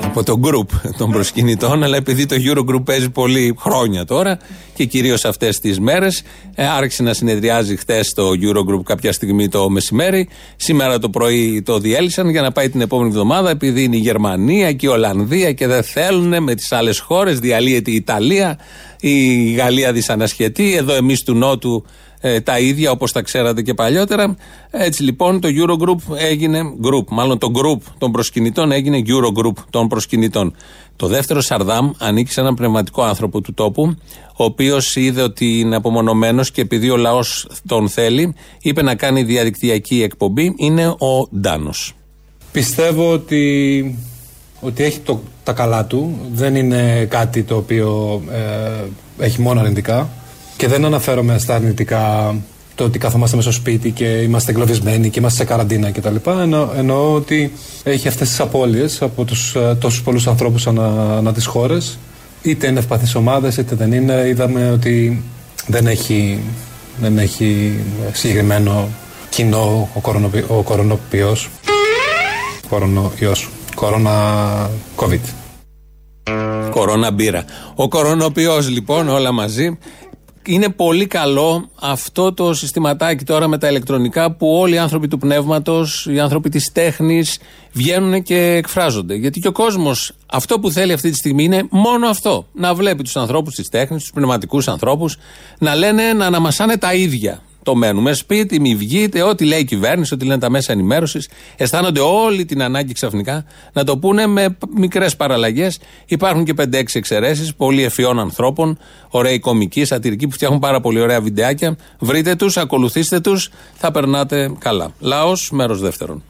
από το group των προσκυνητών, αλλά επειδή το Eurogroup παίζει πολύ χρόνια τώρα και κυρίως αυτές τις μέρες, ε, άρχισε να συνεδριάζει χτες το Eurogroup κάποια στιγμή το μεσημέρι. Σήμερα το πρωί το διέλυσαν για να πάει την επόμενη εβδομάδα, επειδή είναι η Γερμανία και η Ολλανδία και δεν θέλουν με τις άλλες χώρες, διαλύεται η Ιταλία, η Γαλλία δυσανασχετεί. Εδώ εμείς του Νότου ε, τα ίδια όπως τα ξέρατε και παλιότερα. Έτσι λοιπόν το Eurogroup έγινε, group, μάλλον το group των προσκυνητών έγινε Eurogroup των προσκυνητών. Το δεύτερο Σαρδάμ ανήκει σε έναν πνευματικό άνθρωπο του τόπου, ο οποίος είδε ότι είναι απομονωμένος και επειδή ο λαός τον θέλει, είπε να κάνει διαδικτυακή εκπομπή. Είναι ο Ντάνος. Πιστεύω ότι, ότι έχει το, τα καλά του. Δεν είναι κάτι το οποίο ε, έχει μόνο αρνητικά. Και δεν αναφέρομαι στα αρνητικά το ότι καθόμαστε μέσα στο σπίτι και είμαστε εγκλωβισμένοι και είμαστε σε καραντίνα κτλ. Εννο, εννοώ ότι έχει αυτές τις απώλειες από τους ε, τόσους πολλούς ανθρώπους ανά, ανά τις χώρες. Είτε είναι ευπαθείς ομάδες είτε δεν είναι. Είδαμε ότι δεν έχει, δεν έχει συγκεκριμένο κοινό ο, κορονοπι, ο κορονοποιός. Κορονοϊός. Κορονα COVID. Κορώνα μπύρα. Ο κορονοποιός λοιπόν όλα μαζί είναι πολύ καλό αυτό το συστηματάκι τώρα με τα ηλεκτρονικά που όλοι οι άνθρωποι του πνεύματος, οι άνθρωποι της τέχνης βγαίνουν και εκφράζονται. Γιατί και ο κόσμος αυτό που θέλει αυτή τη στιγμή είναι μόνο αυτό. Να βλέπει τους ανθρώπους της τέχνης, τους πνευματικούς ανθρώπους, να λένε, να αναμασάνε τα ίδια το μένουμε σπίτι, μη βγείτε, ό,τι λέει η κυβέρνηση, ό,τι λένε τα μέσα ενημέρωσης. Αισθάνονται όλη την ανάγκη ξαφνικά να το πούνε με μικρές παραλλαγές. Υπάρχουν και 5-6 εξαιρέσεις πολύ ευφυών ανθρώπων, ωραίοι κομικοί, σατυρικοί που φτιάχνουν πάρα πολύ ωραία βιντεάκια. Βρείτε τους, ακολουθήστε τους, θα περνάτε καλά. Λαός, μέρος δεύτερον.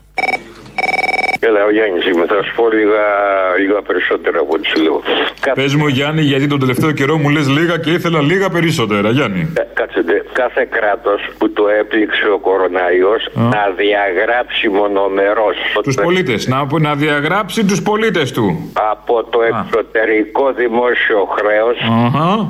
Έλα, ο Γιάννης είμαι. Θα σου πω λίγα, λίγα περισσότερα από ό,τι σου λέω. Πες μου, Γιάννη, γιατί τον τελευταίο καιρό μου λες λίγα και ήθελα λίγα περισσότερα, Γιάννη. Ε, Κάτσετε. Κάθε κράτος που το έπληξε ο κοροναϊό να διαγράψει μονομερό. Τους πολίτες. Να, να διαγράψει τους πολίτες του. Από το εξωτερικό δημόσιο χρέος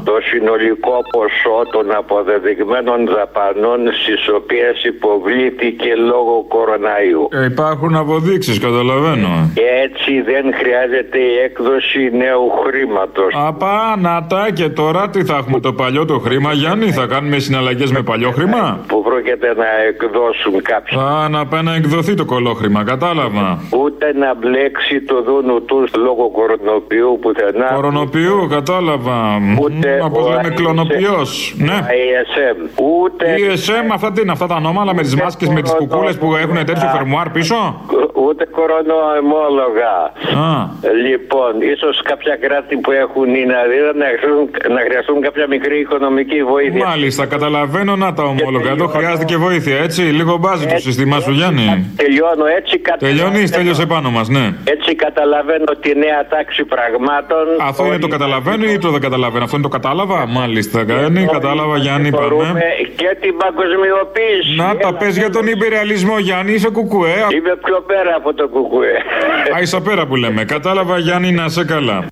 το συνολικό ποσό των αποδεδειγμένων δαπανών στις οποίες υποβλήθηκε λόγω κοροναϊού. Ε, υπάρχουν αποδείξεις, καταλαβαίνω. Και έτσι δεν χρειάζεται η έκδοση νέου χρήματος. Απά, να τα και τώρα τι θα έχουμε το παλιό το χρήμα, Γιάννη, θα κάνουμε συναλλαγές με παλιό χρήμα; Που πρόκειται να εκδώσουν κάποιοι. Α, να πάει να εκδοθεί το κολόχρημα, κατάλαβα. Ούτε να μπλέξει το δούνο του λόγω κορονοποιού πουθενά. Κορονοποιού, κατάλαβα. Ούτε Όπως ο λέμε, ISM. κλωνοποιός. Ναι. ISM. Ούτε. Η ESM, αυτά τι είναι, αυτά τα ανώμαλα με τις μάσκες με τις κουκούλες που έχουν τέτοιο φερμουάρ πίσω; Ούτε κορονοαιμόλογα. Α. Λοιπόν, ίσως κάποια κράτη που έχουν είναι αδύνατα να χρειαστούν, να χρειαστούν κάποια μικρή οικονομική βοήθεια. Μάλιστα, καταλαβαίνω να τα ομόλογα. Εδώ χρειάζεται και βοήθεια, έτσι. Λίγο μπάζει το σύστημά σου, Γιάννη. Τελειώνω έτσι. κατα- Τελειώνεις, τέλειωσε πάνω μας, ναι. Έτσι καταλαβαίνω τη νέα τάξη πραγμάτων. Αυτό είναι το καταλαβαίνω ή το δεν καταλαβαίνω; Αυτό είναι το κατάλαβα; Μάλιστα, Γιάννη, κατάλαβα, Γιάννη, πάμε. Μπορούμε και την παγκοσμιοποίηση. Να τα πες για τον υπεραλισμό, Γιάννη, είσαι κουκουέ. Είμαι πιο πέρα από το κουκουέ. Α, είσαι πέρα που λέμε. Κατάλαβα, Γιάννη, να σε καλά.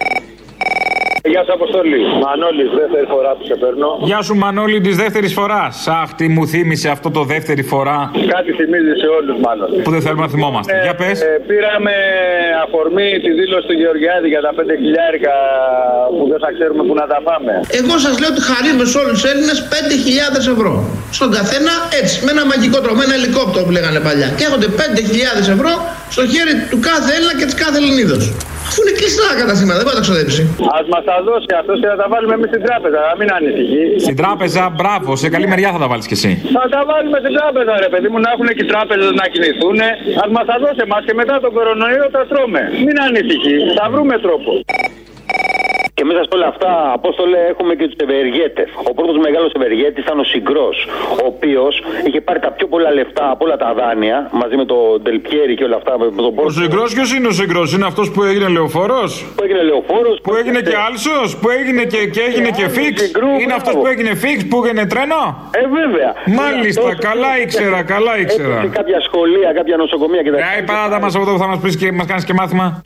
Γεια σα, Αποστολή. Μανώλης, δεύτερη φορά που σε παίρνω. Γεια σου, Μανώλη, της δεύτερης φοράς. Αχ, τι μου θύμισε αυτό το δεύτερη φορά. Κάτι θυμίζει σε όλους, μάλλον. Που δεν θέλουμε να θυμόμαστε. Για πες. Ε, πήραμε αφορμή τη δήλωση του Γεωργιάδη για τα 5 χιλιάρικα που δεν θα ξέρουμε πού να τα πάμε. Εγώ σας λέω ότι χαρίζουμε σε όλους τους Έλληνες 5.000 ευρώ. Στον καθένα έτσι, με ένα μαγικό τρόπο, με ένα ελικόπτερο που λέγανε παλιά. Και έχονται 5.000 ευρώ στο χέρι του κάθε Έλληνα και της κάθε Ελληνίδας. Αφού είναι κλειστά τα καταστήματα, δεν μπορεί να τα ξοδέψει. Α μας τα δώσει αυτός και θα τα βάλουμε εμείς στην τράπεζα, να μην ανησυχεί. Στην τράπεζα, μπράβο, σε καλή μεριά θα τα βάλεις κι εσύ. Θα τα βάλουμε στην τράπεζα, ρε παιδί μου, να έχουν και οι τράπεζες να κινηθούν. Α μας τα δώσει εμάς και μετά τον κορονοϊό τα τρώμε. Μην ανησυχεί, θα βρούμε τρόπο. Και μέσα σε όλα αυτά, Απόστολε, έχουμε και τους ευεργέτες. Ο πρώτος μεγάλος ευεργέτης ήταν ο Συγκρός, ο οποίος είχε πάρει τα πιο πολλά λεφτά από όλα τα δάνεια μαζί με τον Τελπιέρη και όλα αυτά. Με τον Ο Συγκρός, ποιος είναι ο Συγκρός, είναι αυτός που έγινε λεωφόρος; Που έγινε λεωφόρος. Που έγινε και άλσος, που έγινε και, και έγινε και φίξ; Είναι αυτός που έγινε φίξ, που έγινε τρένο; Ε, βέβαια. Μάλιστα, καλά ήξερα, καλά ήξερα. Σε κάποια σχολεία, κάποια νοσοκομεία και τα Ε, παράτα μας αυτό που θα μας πεις και μας κάνεις και μάθημα.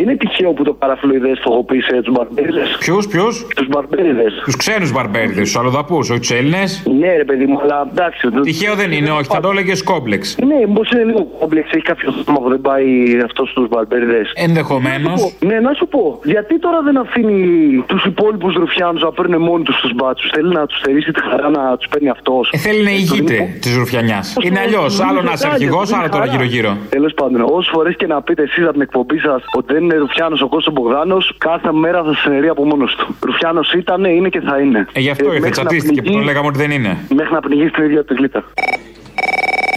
Είναι τυχαίο που το παραφλοειδέ φοβοποίησε τους μπαρμπέριδες. Ποιους, ποιους; Τους μπαρμπέριδες. Τους ξένους μπαρμπέριδες, τους αλλοδαπούς, όχι τους Έλληνες; Ναι, ρε παιδί μου, αλλά εντάξει. Τυχαίο δεν είναι, όχι, θα το έλεγες κόμπλεξ. Ναι, μήπως είναι λίγο κόμπλεξ, έχει κάποιο θέμα που δεν πάει αυτός στους μπαρμπέριδες. Ενδεχομένως. Ναι, να σου πω, γιατί τώρα δεν αφήνει τους υπόλοιπους ρουφιάνους να παίρνουν μόνοι τους τους μπάτσους. Θέλει να τους θερήσει τη χαρά να τους παίρνει αυτός. Ε, θέλει να ηγείται της ρουφιανιάς. Είναι αλλιώς. Άλλο να είσαι αρχηγός, άλλο τώρα γύρω-γύρω. Τέλος πάντων, όσες φορές και να πείτε εσείς από την εκπομπή σας ότι δεν είναι Ρουφιάνος ο Κώστο Μπογδάνος, κάθε μέρα θα συνερεί από μόνος του. Ρουφιάνος ήταν, είναι και θα είναι. Ε, γι' αυτό ήρθε, μέχρι να τσατίστηκε που πνιγεί- τον λέγαμε ότι δεν είναι. Μέχρι να πνιγεί στην ίδια τη γλύτα.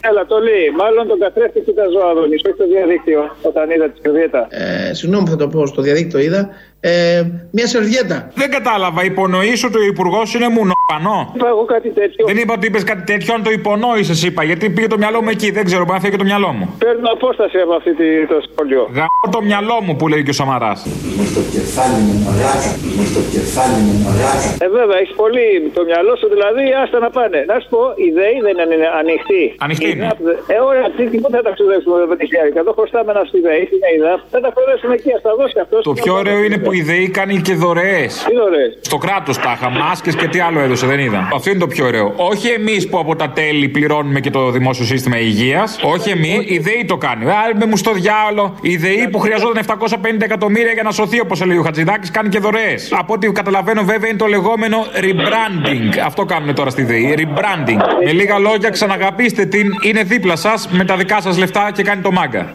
Έλα, το λέει. Μάλλον τον καθρέφτη κοίταζε ο Άδωνη, όχι το διαδίκτυο, όταν είδα τη σερβιέτα. Ε, συγγνώμη που θα το πω, στο διαδίκτυο είδα. Ε, μια σερβιέτα. Δεν κατάλαβα. Υπονοεί ότι ο υπουργός είναι μουνοπανό. Είπα εγώ κάτι τέτοιο. Δεν είπα ότι είπες κάτι τέτοιο, αν το υπονόησε, είπα. Γιατί πήγε το μυαλό μου εκεί. Δεν ξέρω, μπορεί να φύγει το μυαλό μου. Παίρνω απόσταση από αυτή τη, το σχόλιο. Γαμώ το μυαλό μου που λέει και ο Σαμαράς. Μου στο κεφάλι μου μαλάκα, μου στο κεφάλι μου μαλάκα. Ε, βέβαια, έχεις πολύ το μυαλό σου, δηλαδή, άστα να πάνε. Να σου πω, η ΔΕΗ δεν είναι ανοιχτή. Ανοιχτή Η είναι. ΔΑΠ δεν- Ε, ωραία, τι, τι, πού θα τα ξοδέψουμε με 5.000. Εδώ χρωστάμε ένα στη ΔΕΗ, στην ΕΙΔΑΠ. Θα τα ξοδέψουμε εκεί, ας τα δώσει αυτός. Το πιο ωραίο είναι που η ΔΕΗ κάνει και δωρεές. Τι δωρεές; Στο κράτος τα είχα, μάσκες και τι άλλο έδωσε, δεν είδα. Αυτό είναι το πιο ωραίο. Όχι εμείς που από τα τέλη πληρώνουμε και το δημόσιο σύστημα υγείας. Όχι εμείς, η ΔΕΗ το κάνει. Άρα μου στο διάολο. Η ΔΕΗ που χρειαζόταν 750 εκατομμύρια για να σωθεί, όπως έλεγε ο Χατζηδάκης, κάνει και δωρεές. Από ό,τι καταλαβαίνω, βέβαια, είναι το λεγόμενο rebranding. Αυτό κάνουν τώρα στη ΔΕΗ. Rebranding. Με λίγα λόγια, ξαναγαπήστε την, είναι δίπλα σας με τα δικά σας λεφτά και κάνει το μάγκα.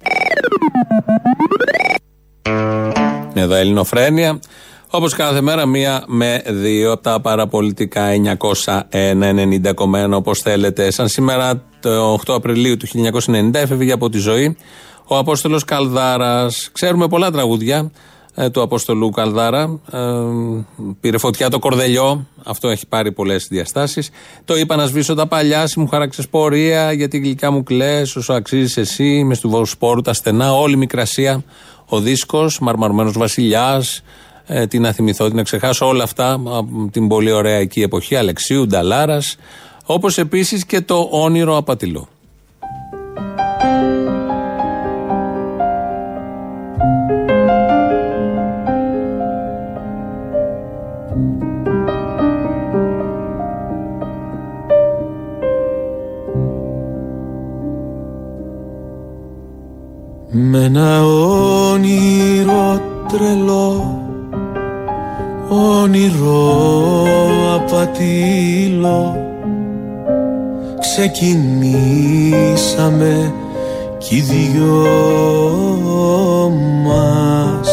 Εδώ Ελληνοφρένια. Όπως κάθε μέρα, μία με δύο από τα παραπολιτικά 901-90,1 όπως θέλετε. Σαν σήμερα, το 8 Απριλίου του 1990, έφευγε από τη ζωή ο Απόστολος Καλδάρας. Ξέρουμε πολλά τραγούδια ε, του Απόστολου Καλδάρα. Ε, πήρε φωτιά το κορδελιό. Αυτό έχει πάρει πολλές διαστάσεις. Το είπα να σβήσω τα παλιά, μου χαράξες πορεία, γιατί η γλυκιά μου κλε, όσο αξίζεις εσύ, μες του σπόρου τα στενά, όλη η μικρασία. Ο δίσκος, μαρμαρμένος βασιλιάς, ε, τι να θυμηθώ, τι να ξεχάσω, όλα αυτά από την πολύ ωραία εκεί εποχή Αλεξίου, Νταλάρας, όπως επίσης και το όνειρο απατηλό. Με ένα όνειρο τρελό Όνειρο απατήλο Ξεκινήσαμε κι οι δυο μας.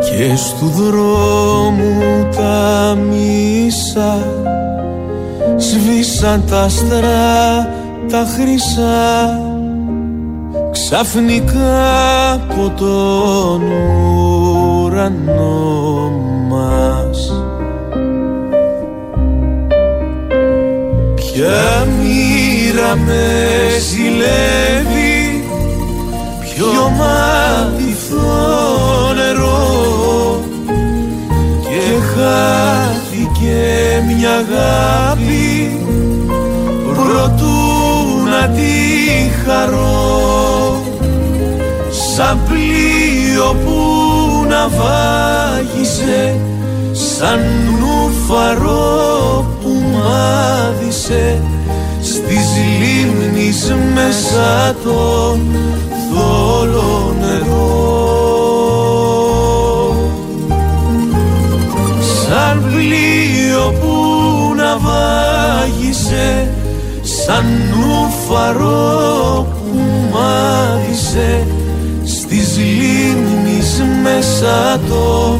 Και στου δρόμου τα μίσα Σβήσαν τα άστρα τα χρυσά Ξαφνικά από τον ουρανό μας Ποια μοίρα με ζηλεύει Ποιο μάτιθο νερό Και χάθηκε μια αγάπη Προτού να τη χαρώ Σαν πλοίο που να βάγισε Σαν νουφαρό που μάδισε Στις λίμνης μέσα το θόλο νερό. Σαν πλοίο που να βάγισε Σαν νουφαρό που μάδισε Στις λίμνης μέσα το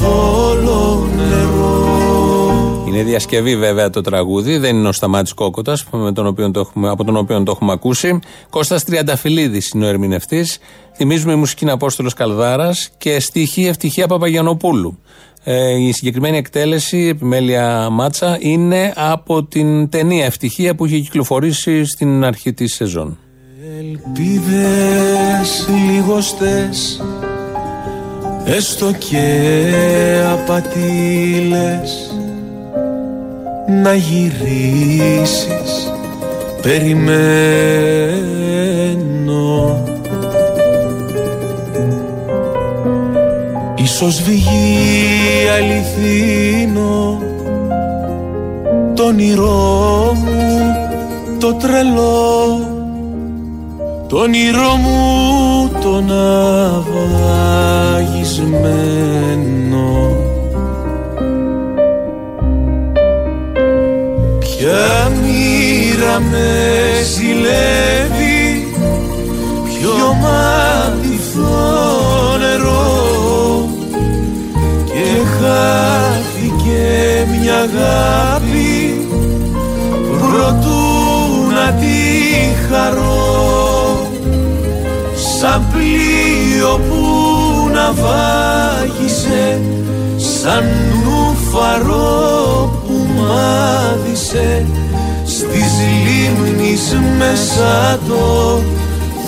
θόλο νερό Είναι διασκευή βέβαια το τραγούδι, δεν είναι ο Σταμάτης Κόκοτας με τον οποίο το έχουμε, από τον οποίο το έχουμε ακούσει. Κώστας Τριανταφυλλίδης είναι ο ερμηνευτής. Θυμίζουμε η μουσική είναι Απόστολος Καλδάρας και στοιχή Ευτυχία Παπαγιανοπούλου. Ε, η συγκεκριμένη εκτέλεση, επιμέλεια μάτσα, είναι από την ταινία Ευτυχία που είχε κυκλοφορήσει στην αρχή της σεζόν. Ελπίδες λιγοστές Έστω και απατήλες Να γυρίσεις Περιμένω Ίσως βγει αληθινό Το όνειρό μου το τρελό. Το όνειρό μου το ναυαγισμένο. Ποια μοίρα με ζηλεύει Ποιο μάτιθο αγάπη Προτού να τη χαρώ. Σαν πλοίο που να βάγισε σαν νουφαρό που μάδισε. Στις λίμνης μέσα το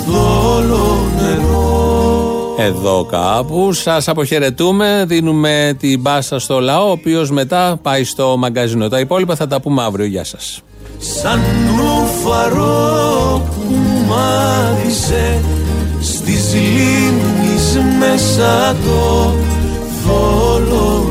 θόλο νερό Εδώ κάπου σας αποχαιρετούμε. Δίνουμε την μπάσα στο λαό, ο οποίος μετά πάει στο μαγκαζίνο. Τα υπόλοιπα θα τα πούμε αύριο. Γεια σας. σαν νουφαρό που μάδισε στις λίμνης μέσα το θόλο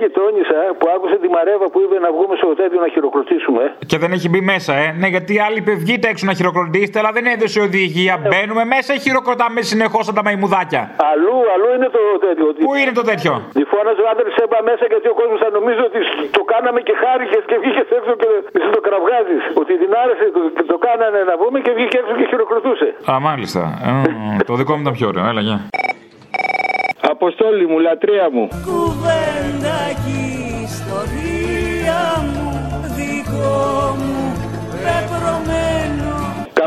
Έχω μια γειτόνισσα που άκουσε τη Μαρέβα που είπε να βγούμε στο τέτοιο να χειροκροτήσουμε. Και δεν έχει μπει μέσα, ε. Ναι, γιατί οι άλλοι είπε βγείτε έξω να χειροκροτήσετε, αλλά δεν έδωσε οδηγία. Μπαίνουμε μέσα ή χειροκροτάμε συνεχώς σαν τα μαϊμουδάκια; Αλλού, αλλού είναι το τέτοιο. Πού είναι το τέτοιο; Τη φώναζε ο άντρε έμπα μέσα γιατί ο κόσμος θα νομίζει ότι το κάναμε και χάρηκε και βγήκες έξω και εσύ το κραυγάζεις. Ότι την άρεσε, το, και το κάνανε να βγούμε και βγήκε έξω και χειροκροτούσε. Α, μάλιστα. Ε, το δικό μου ήταν πιο ωραίο. Έλα, γεια. Αποστόλη μου, λατρεία μου. Κουβέντα και ιστορία μου δικό μου πεπρωμένο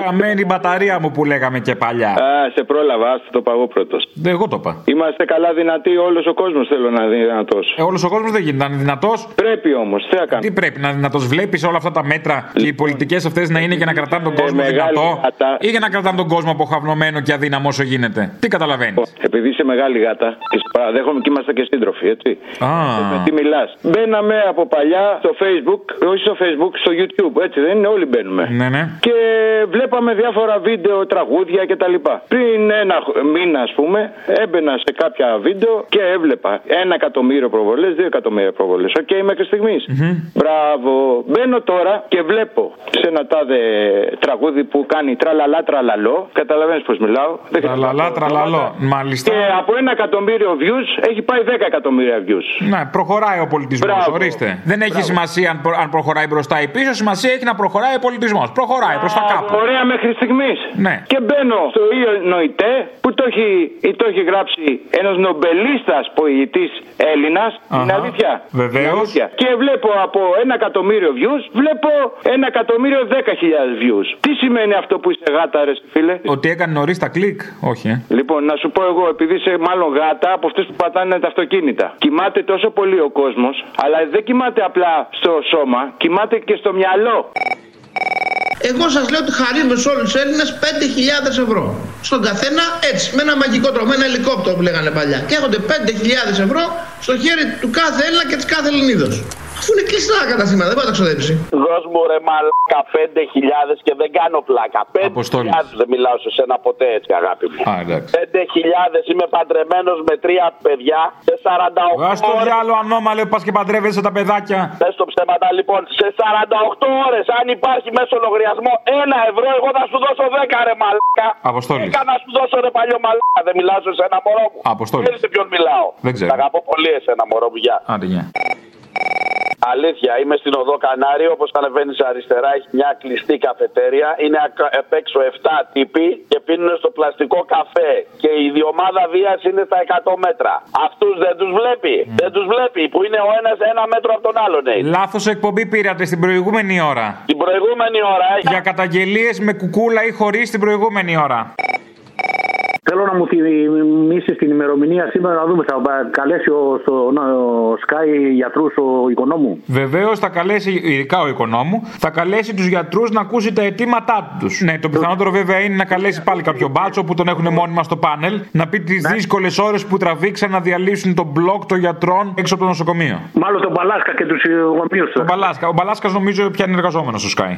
Καμένη μπαταρία μου που λέγαμε και παλιά. Α, σε πρόλαβα, άστο το παγώ πρώτος. Εγώ το είπα. Είμαστε καλά δυνατοί, όλος ο κόσμος θέλω να είναι δυνατός. Ε, Όλος ο κόσμος δεν γίνεται να είναι δυνατός. Πρέπει όμως, τι θα κάνω. Τι πρέπει να είναι δυνατός. Βλέπεις όλα αυτά τα μέτρα και οι πολιτικές αυτές να είναι για να κρατάνε τον κόσμο Ε, μεγάλη δυνατό γάτα. ή για να κρατάνε τον κόσμο αποχαυνομένο και αδύναμο όσο γίνεται. Τι καταλαβαίνεις; Επειδή είσαι μεγάλη γάτα και σε παραδέχομαι και είμαστε και σύντροφοι, έτσι. Α. Με τι μιλάς. Μπαίναμε από παλιά στο Facebook, όχι στο Facebook, στο YouTube, έτσι δεν είναι, όλοι μπαίνουμε. Ναι, ναι. Και βλέπαμε διάφορα βίντεο, τραγούδια κτλ. Πριν ένα χ- μήνα, ας πούμε, έμπαινα σε κάποια βίντεο και έβλεπα ένα εκατομμύριο προβολές, δύο εκατομμύρια προβολές. Οκ, μέχρι στιγμής. Μπράβο. Μπαίνω τώρα και βλέπω σε ένα τάδε τραγούδι που κάνει τραλαλά τραλαλό. Καταλαβαίνεις πώς μιλάω. Δεν Τραλαλά, τραλαλό. Μάλιστα. Και από ένα εκατομμύριο views έχει πάει 10 εκατομμύρια views. Ναι, προχωράει ο πολιτισμός. Μπράβο. Ορίστε. Δεν έχει Μπράβο. σημασία αν, προ- αν προχωράει μπροστά ή πίσω. Σημασία έχει να προχωράει ο πολιτισμός. Προχωράει προς τα κάπου. Ωραία μέχρι στιγμής. Ναι. Και μπαίνω στο Ιωνοητέ που το έχει, το έχει γράψει ένας νομπελίστας ποιητής Έλληνας. Είναι Αχα. αλήθεια. Βεβαίως. Είναι αλήθεια. Και βλέπω από ένα εκατομμύριο views, βλέπω ένα εκατομμύριο δέκα χιλιάδες views. Τι σημαίνει αυτό που είσαι γάτα, ρε φίλε; Ότι έκανε νωρίς τα κλικ. Όχι, ε. Λοιπόν, να σου πω εγώ, επειδή είσαι μάλλον γάτα από αυτούς που πατάνε τα αυτοκίνητα. Κοιμάται τόσο πολύ ο κόσμος, αλλά δεν κοιμάται απλά στο σώμα, κοιμάται και στο μυαλό. Εγώ σας λέω ότι χαρίζουμε σε όλους τους Έλληνες 5.000 ευρώ. Στον καθένα έτσι, με ένα μαγικό τρόπο, με ένα ελικόπτερο που λέγανε παλιά. Και έχονται 5.000 ευρώ στο χέρι του κάθε Έλληνα και της κάθε Ελληνίδος. Αφού είναι κλειστά τα καταστήματα, δεν μπορεί να τα ξοδέψει. Δώσ' μου ρε μαλάκα 5.000 και δεν κάνω πλάκα. 5.000 δεν μιλάω σε σένα ποτέ έτσι αγάπη μου. Α, εντάξει. 5.000 είμαι παντρεμένος με τρία παιδιά σε 48 Βγάζ το ώρες. διάλογο ανώμαλο που πας και παντρεύεσαι τα παιδάκια. Πες το ψέματα λοιπόν, σε 48 ώρες αν υπάρχει μέσω λογαριασμό 1 ευρώ, εγώ θα σου δώσω 10 ρε μαλάκα. Αποστόλης. Έκα να σου δώσω ρε παλιό μαλάκα, δεν μιλάω σε ένα μωρό μου. Αποστόλης. Ξέρεις σε ποιον μιλάω. Δεν ξέρω. Τα αγαπώ πολύ εσένα μωρό μου, γεια. Άντε, γεια. Αλήθεια, είμαι στην οδό Κανάριο. Όπως ανεβαίνεις αριστερά, έχει μια κλειστή καφετέρια. Είναι ακα- απ' έξω 7 τύποι και πίνουν στο πλαστικό καφέ. Και η διομάδα βίας είναι στα 100 μέτρα. Αυτούς δεν τους βλέπει. Δεν τους βλέπει. Που είναι ο ένας ένα μέτρο από τον άλλον. ε. Λάθος εκπομπή πήρατε στην προηγούμενη ώρα. Την προηγούμενη ώρα. ε. Για καταγγελίες με κουκούλα ή χωρίς την προηγούμενη ώρα. Θέλω να μου θυμίσει την ημερομηνία σήμερα να δούμε. Θα καλέσει ο, στο, ο Sky γιατρούς ο οικονόμου. Βεβαίως θα καλέσει, ειδικά ο οικονόμου, θα καλέσει τους γιατρούς να ακούσει τα αιτήματά τους. Ναι, το πιθανότερο βέβαια είναι να καλέσει πάλι κάποιο μπάτσο που τον έχουν μόνιμα στο πάνελ, να πει τις δύσκολες ώρες που τραβήξαν να διαλύσουν τον μπλοκ των γιατρών έξω από το νοσοκομείο. Μάλλον τον Μπαλάσκα και τους γονείς τους. Τον Μπαλάσκα. Ο Μπαλάσκα νομίζω πια είναι εργαζόμενος στο Sky.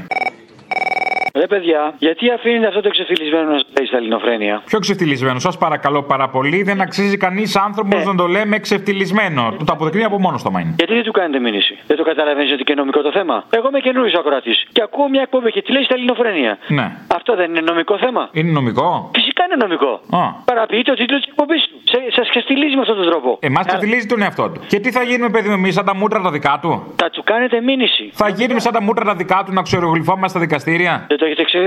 Ρε παιδιά, γιατί αφήνετε αυτό το εξεφυλισμένο να λέει στα ελληνοφρένεια; Πιο ξεφτυλισμένο, σας παρακαλώ πάρα πολύ. Δεν αξίζει κανείς άνθρωπος να το λέμε ξεφτυλισμένο. Του το αποδεικνύει από μόνος το μάιν. Γιατί δεν του κάνετε μήνυση; Δεν το καταλαβαίνεις ότι είναι νομικό το θέμα; Εγώ είμαι καινούριο ακροατής και ακούω μια εκπομπή και τη λέει στα ελληνοφρένεια. Ναι. Αυτό δεν είναι νομικό θέμα; Είναι νομικό. Φυσικά είναι νομικό. Α. Παραποιεί το τίτλος της εκπομπής του. Σα ξεφτυλίζει με αυτόν τον τρόπο. Εμάς ξεφτυλίζει τον εαυτό του. Και τι θα γίνουμε, παιδί μου, εμείς σαν τα μούτρα τα δικά του; Θα του κάνετε μήνυση. Θα γίνουμε σαν τα μούτρα τα δικά του να ξερογλυφόμαστε στα δικαστήρια; Δεν το έχετε ξε...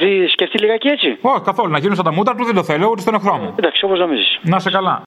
δει, σκεφτεί λιγάκι έτσι; Όχι, καθόλου. Να γίνω σαν τα μούτρα του δεν το θέλω, ούτε στον εχθρό μου. Εντάξει, όπως νομίζεις. Να σε καλά.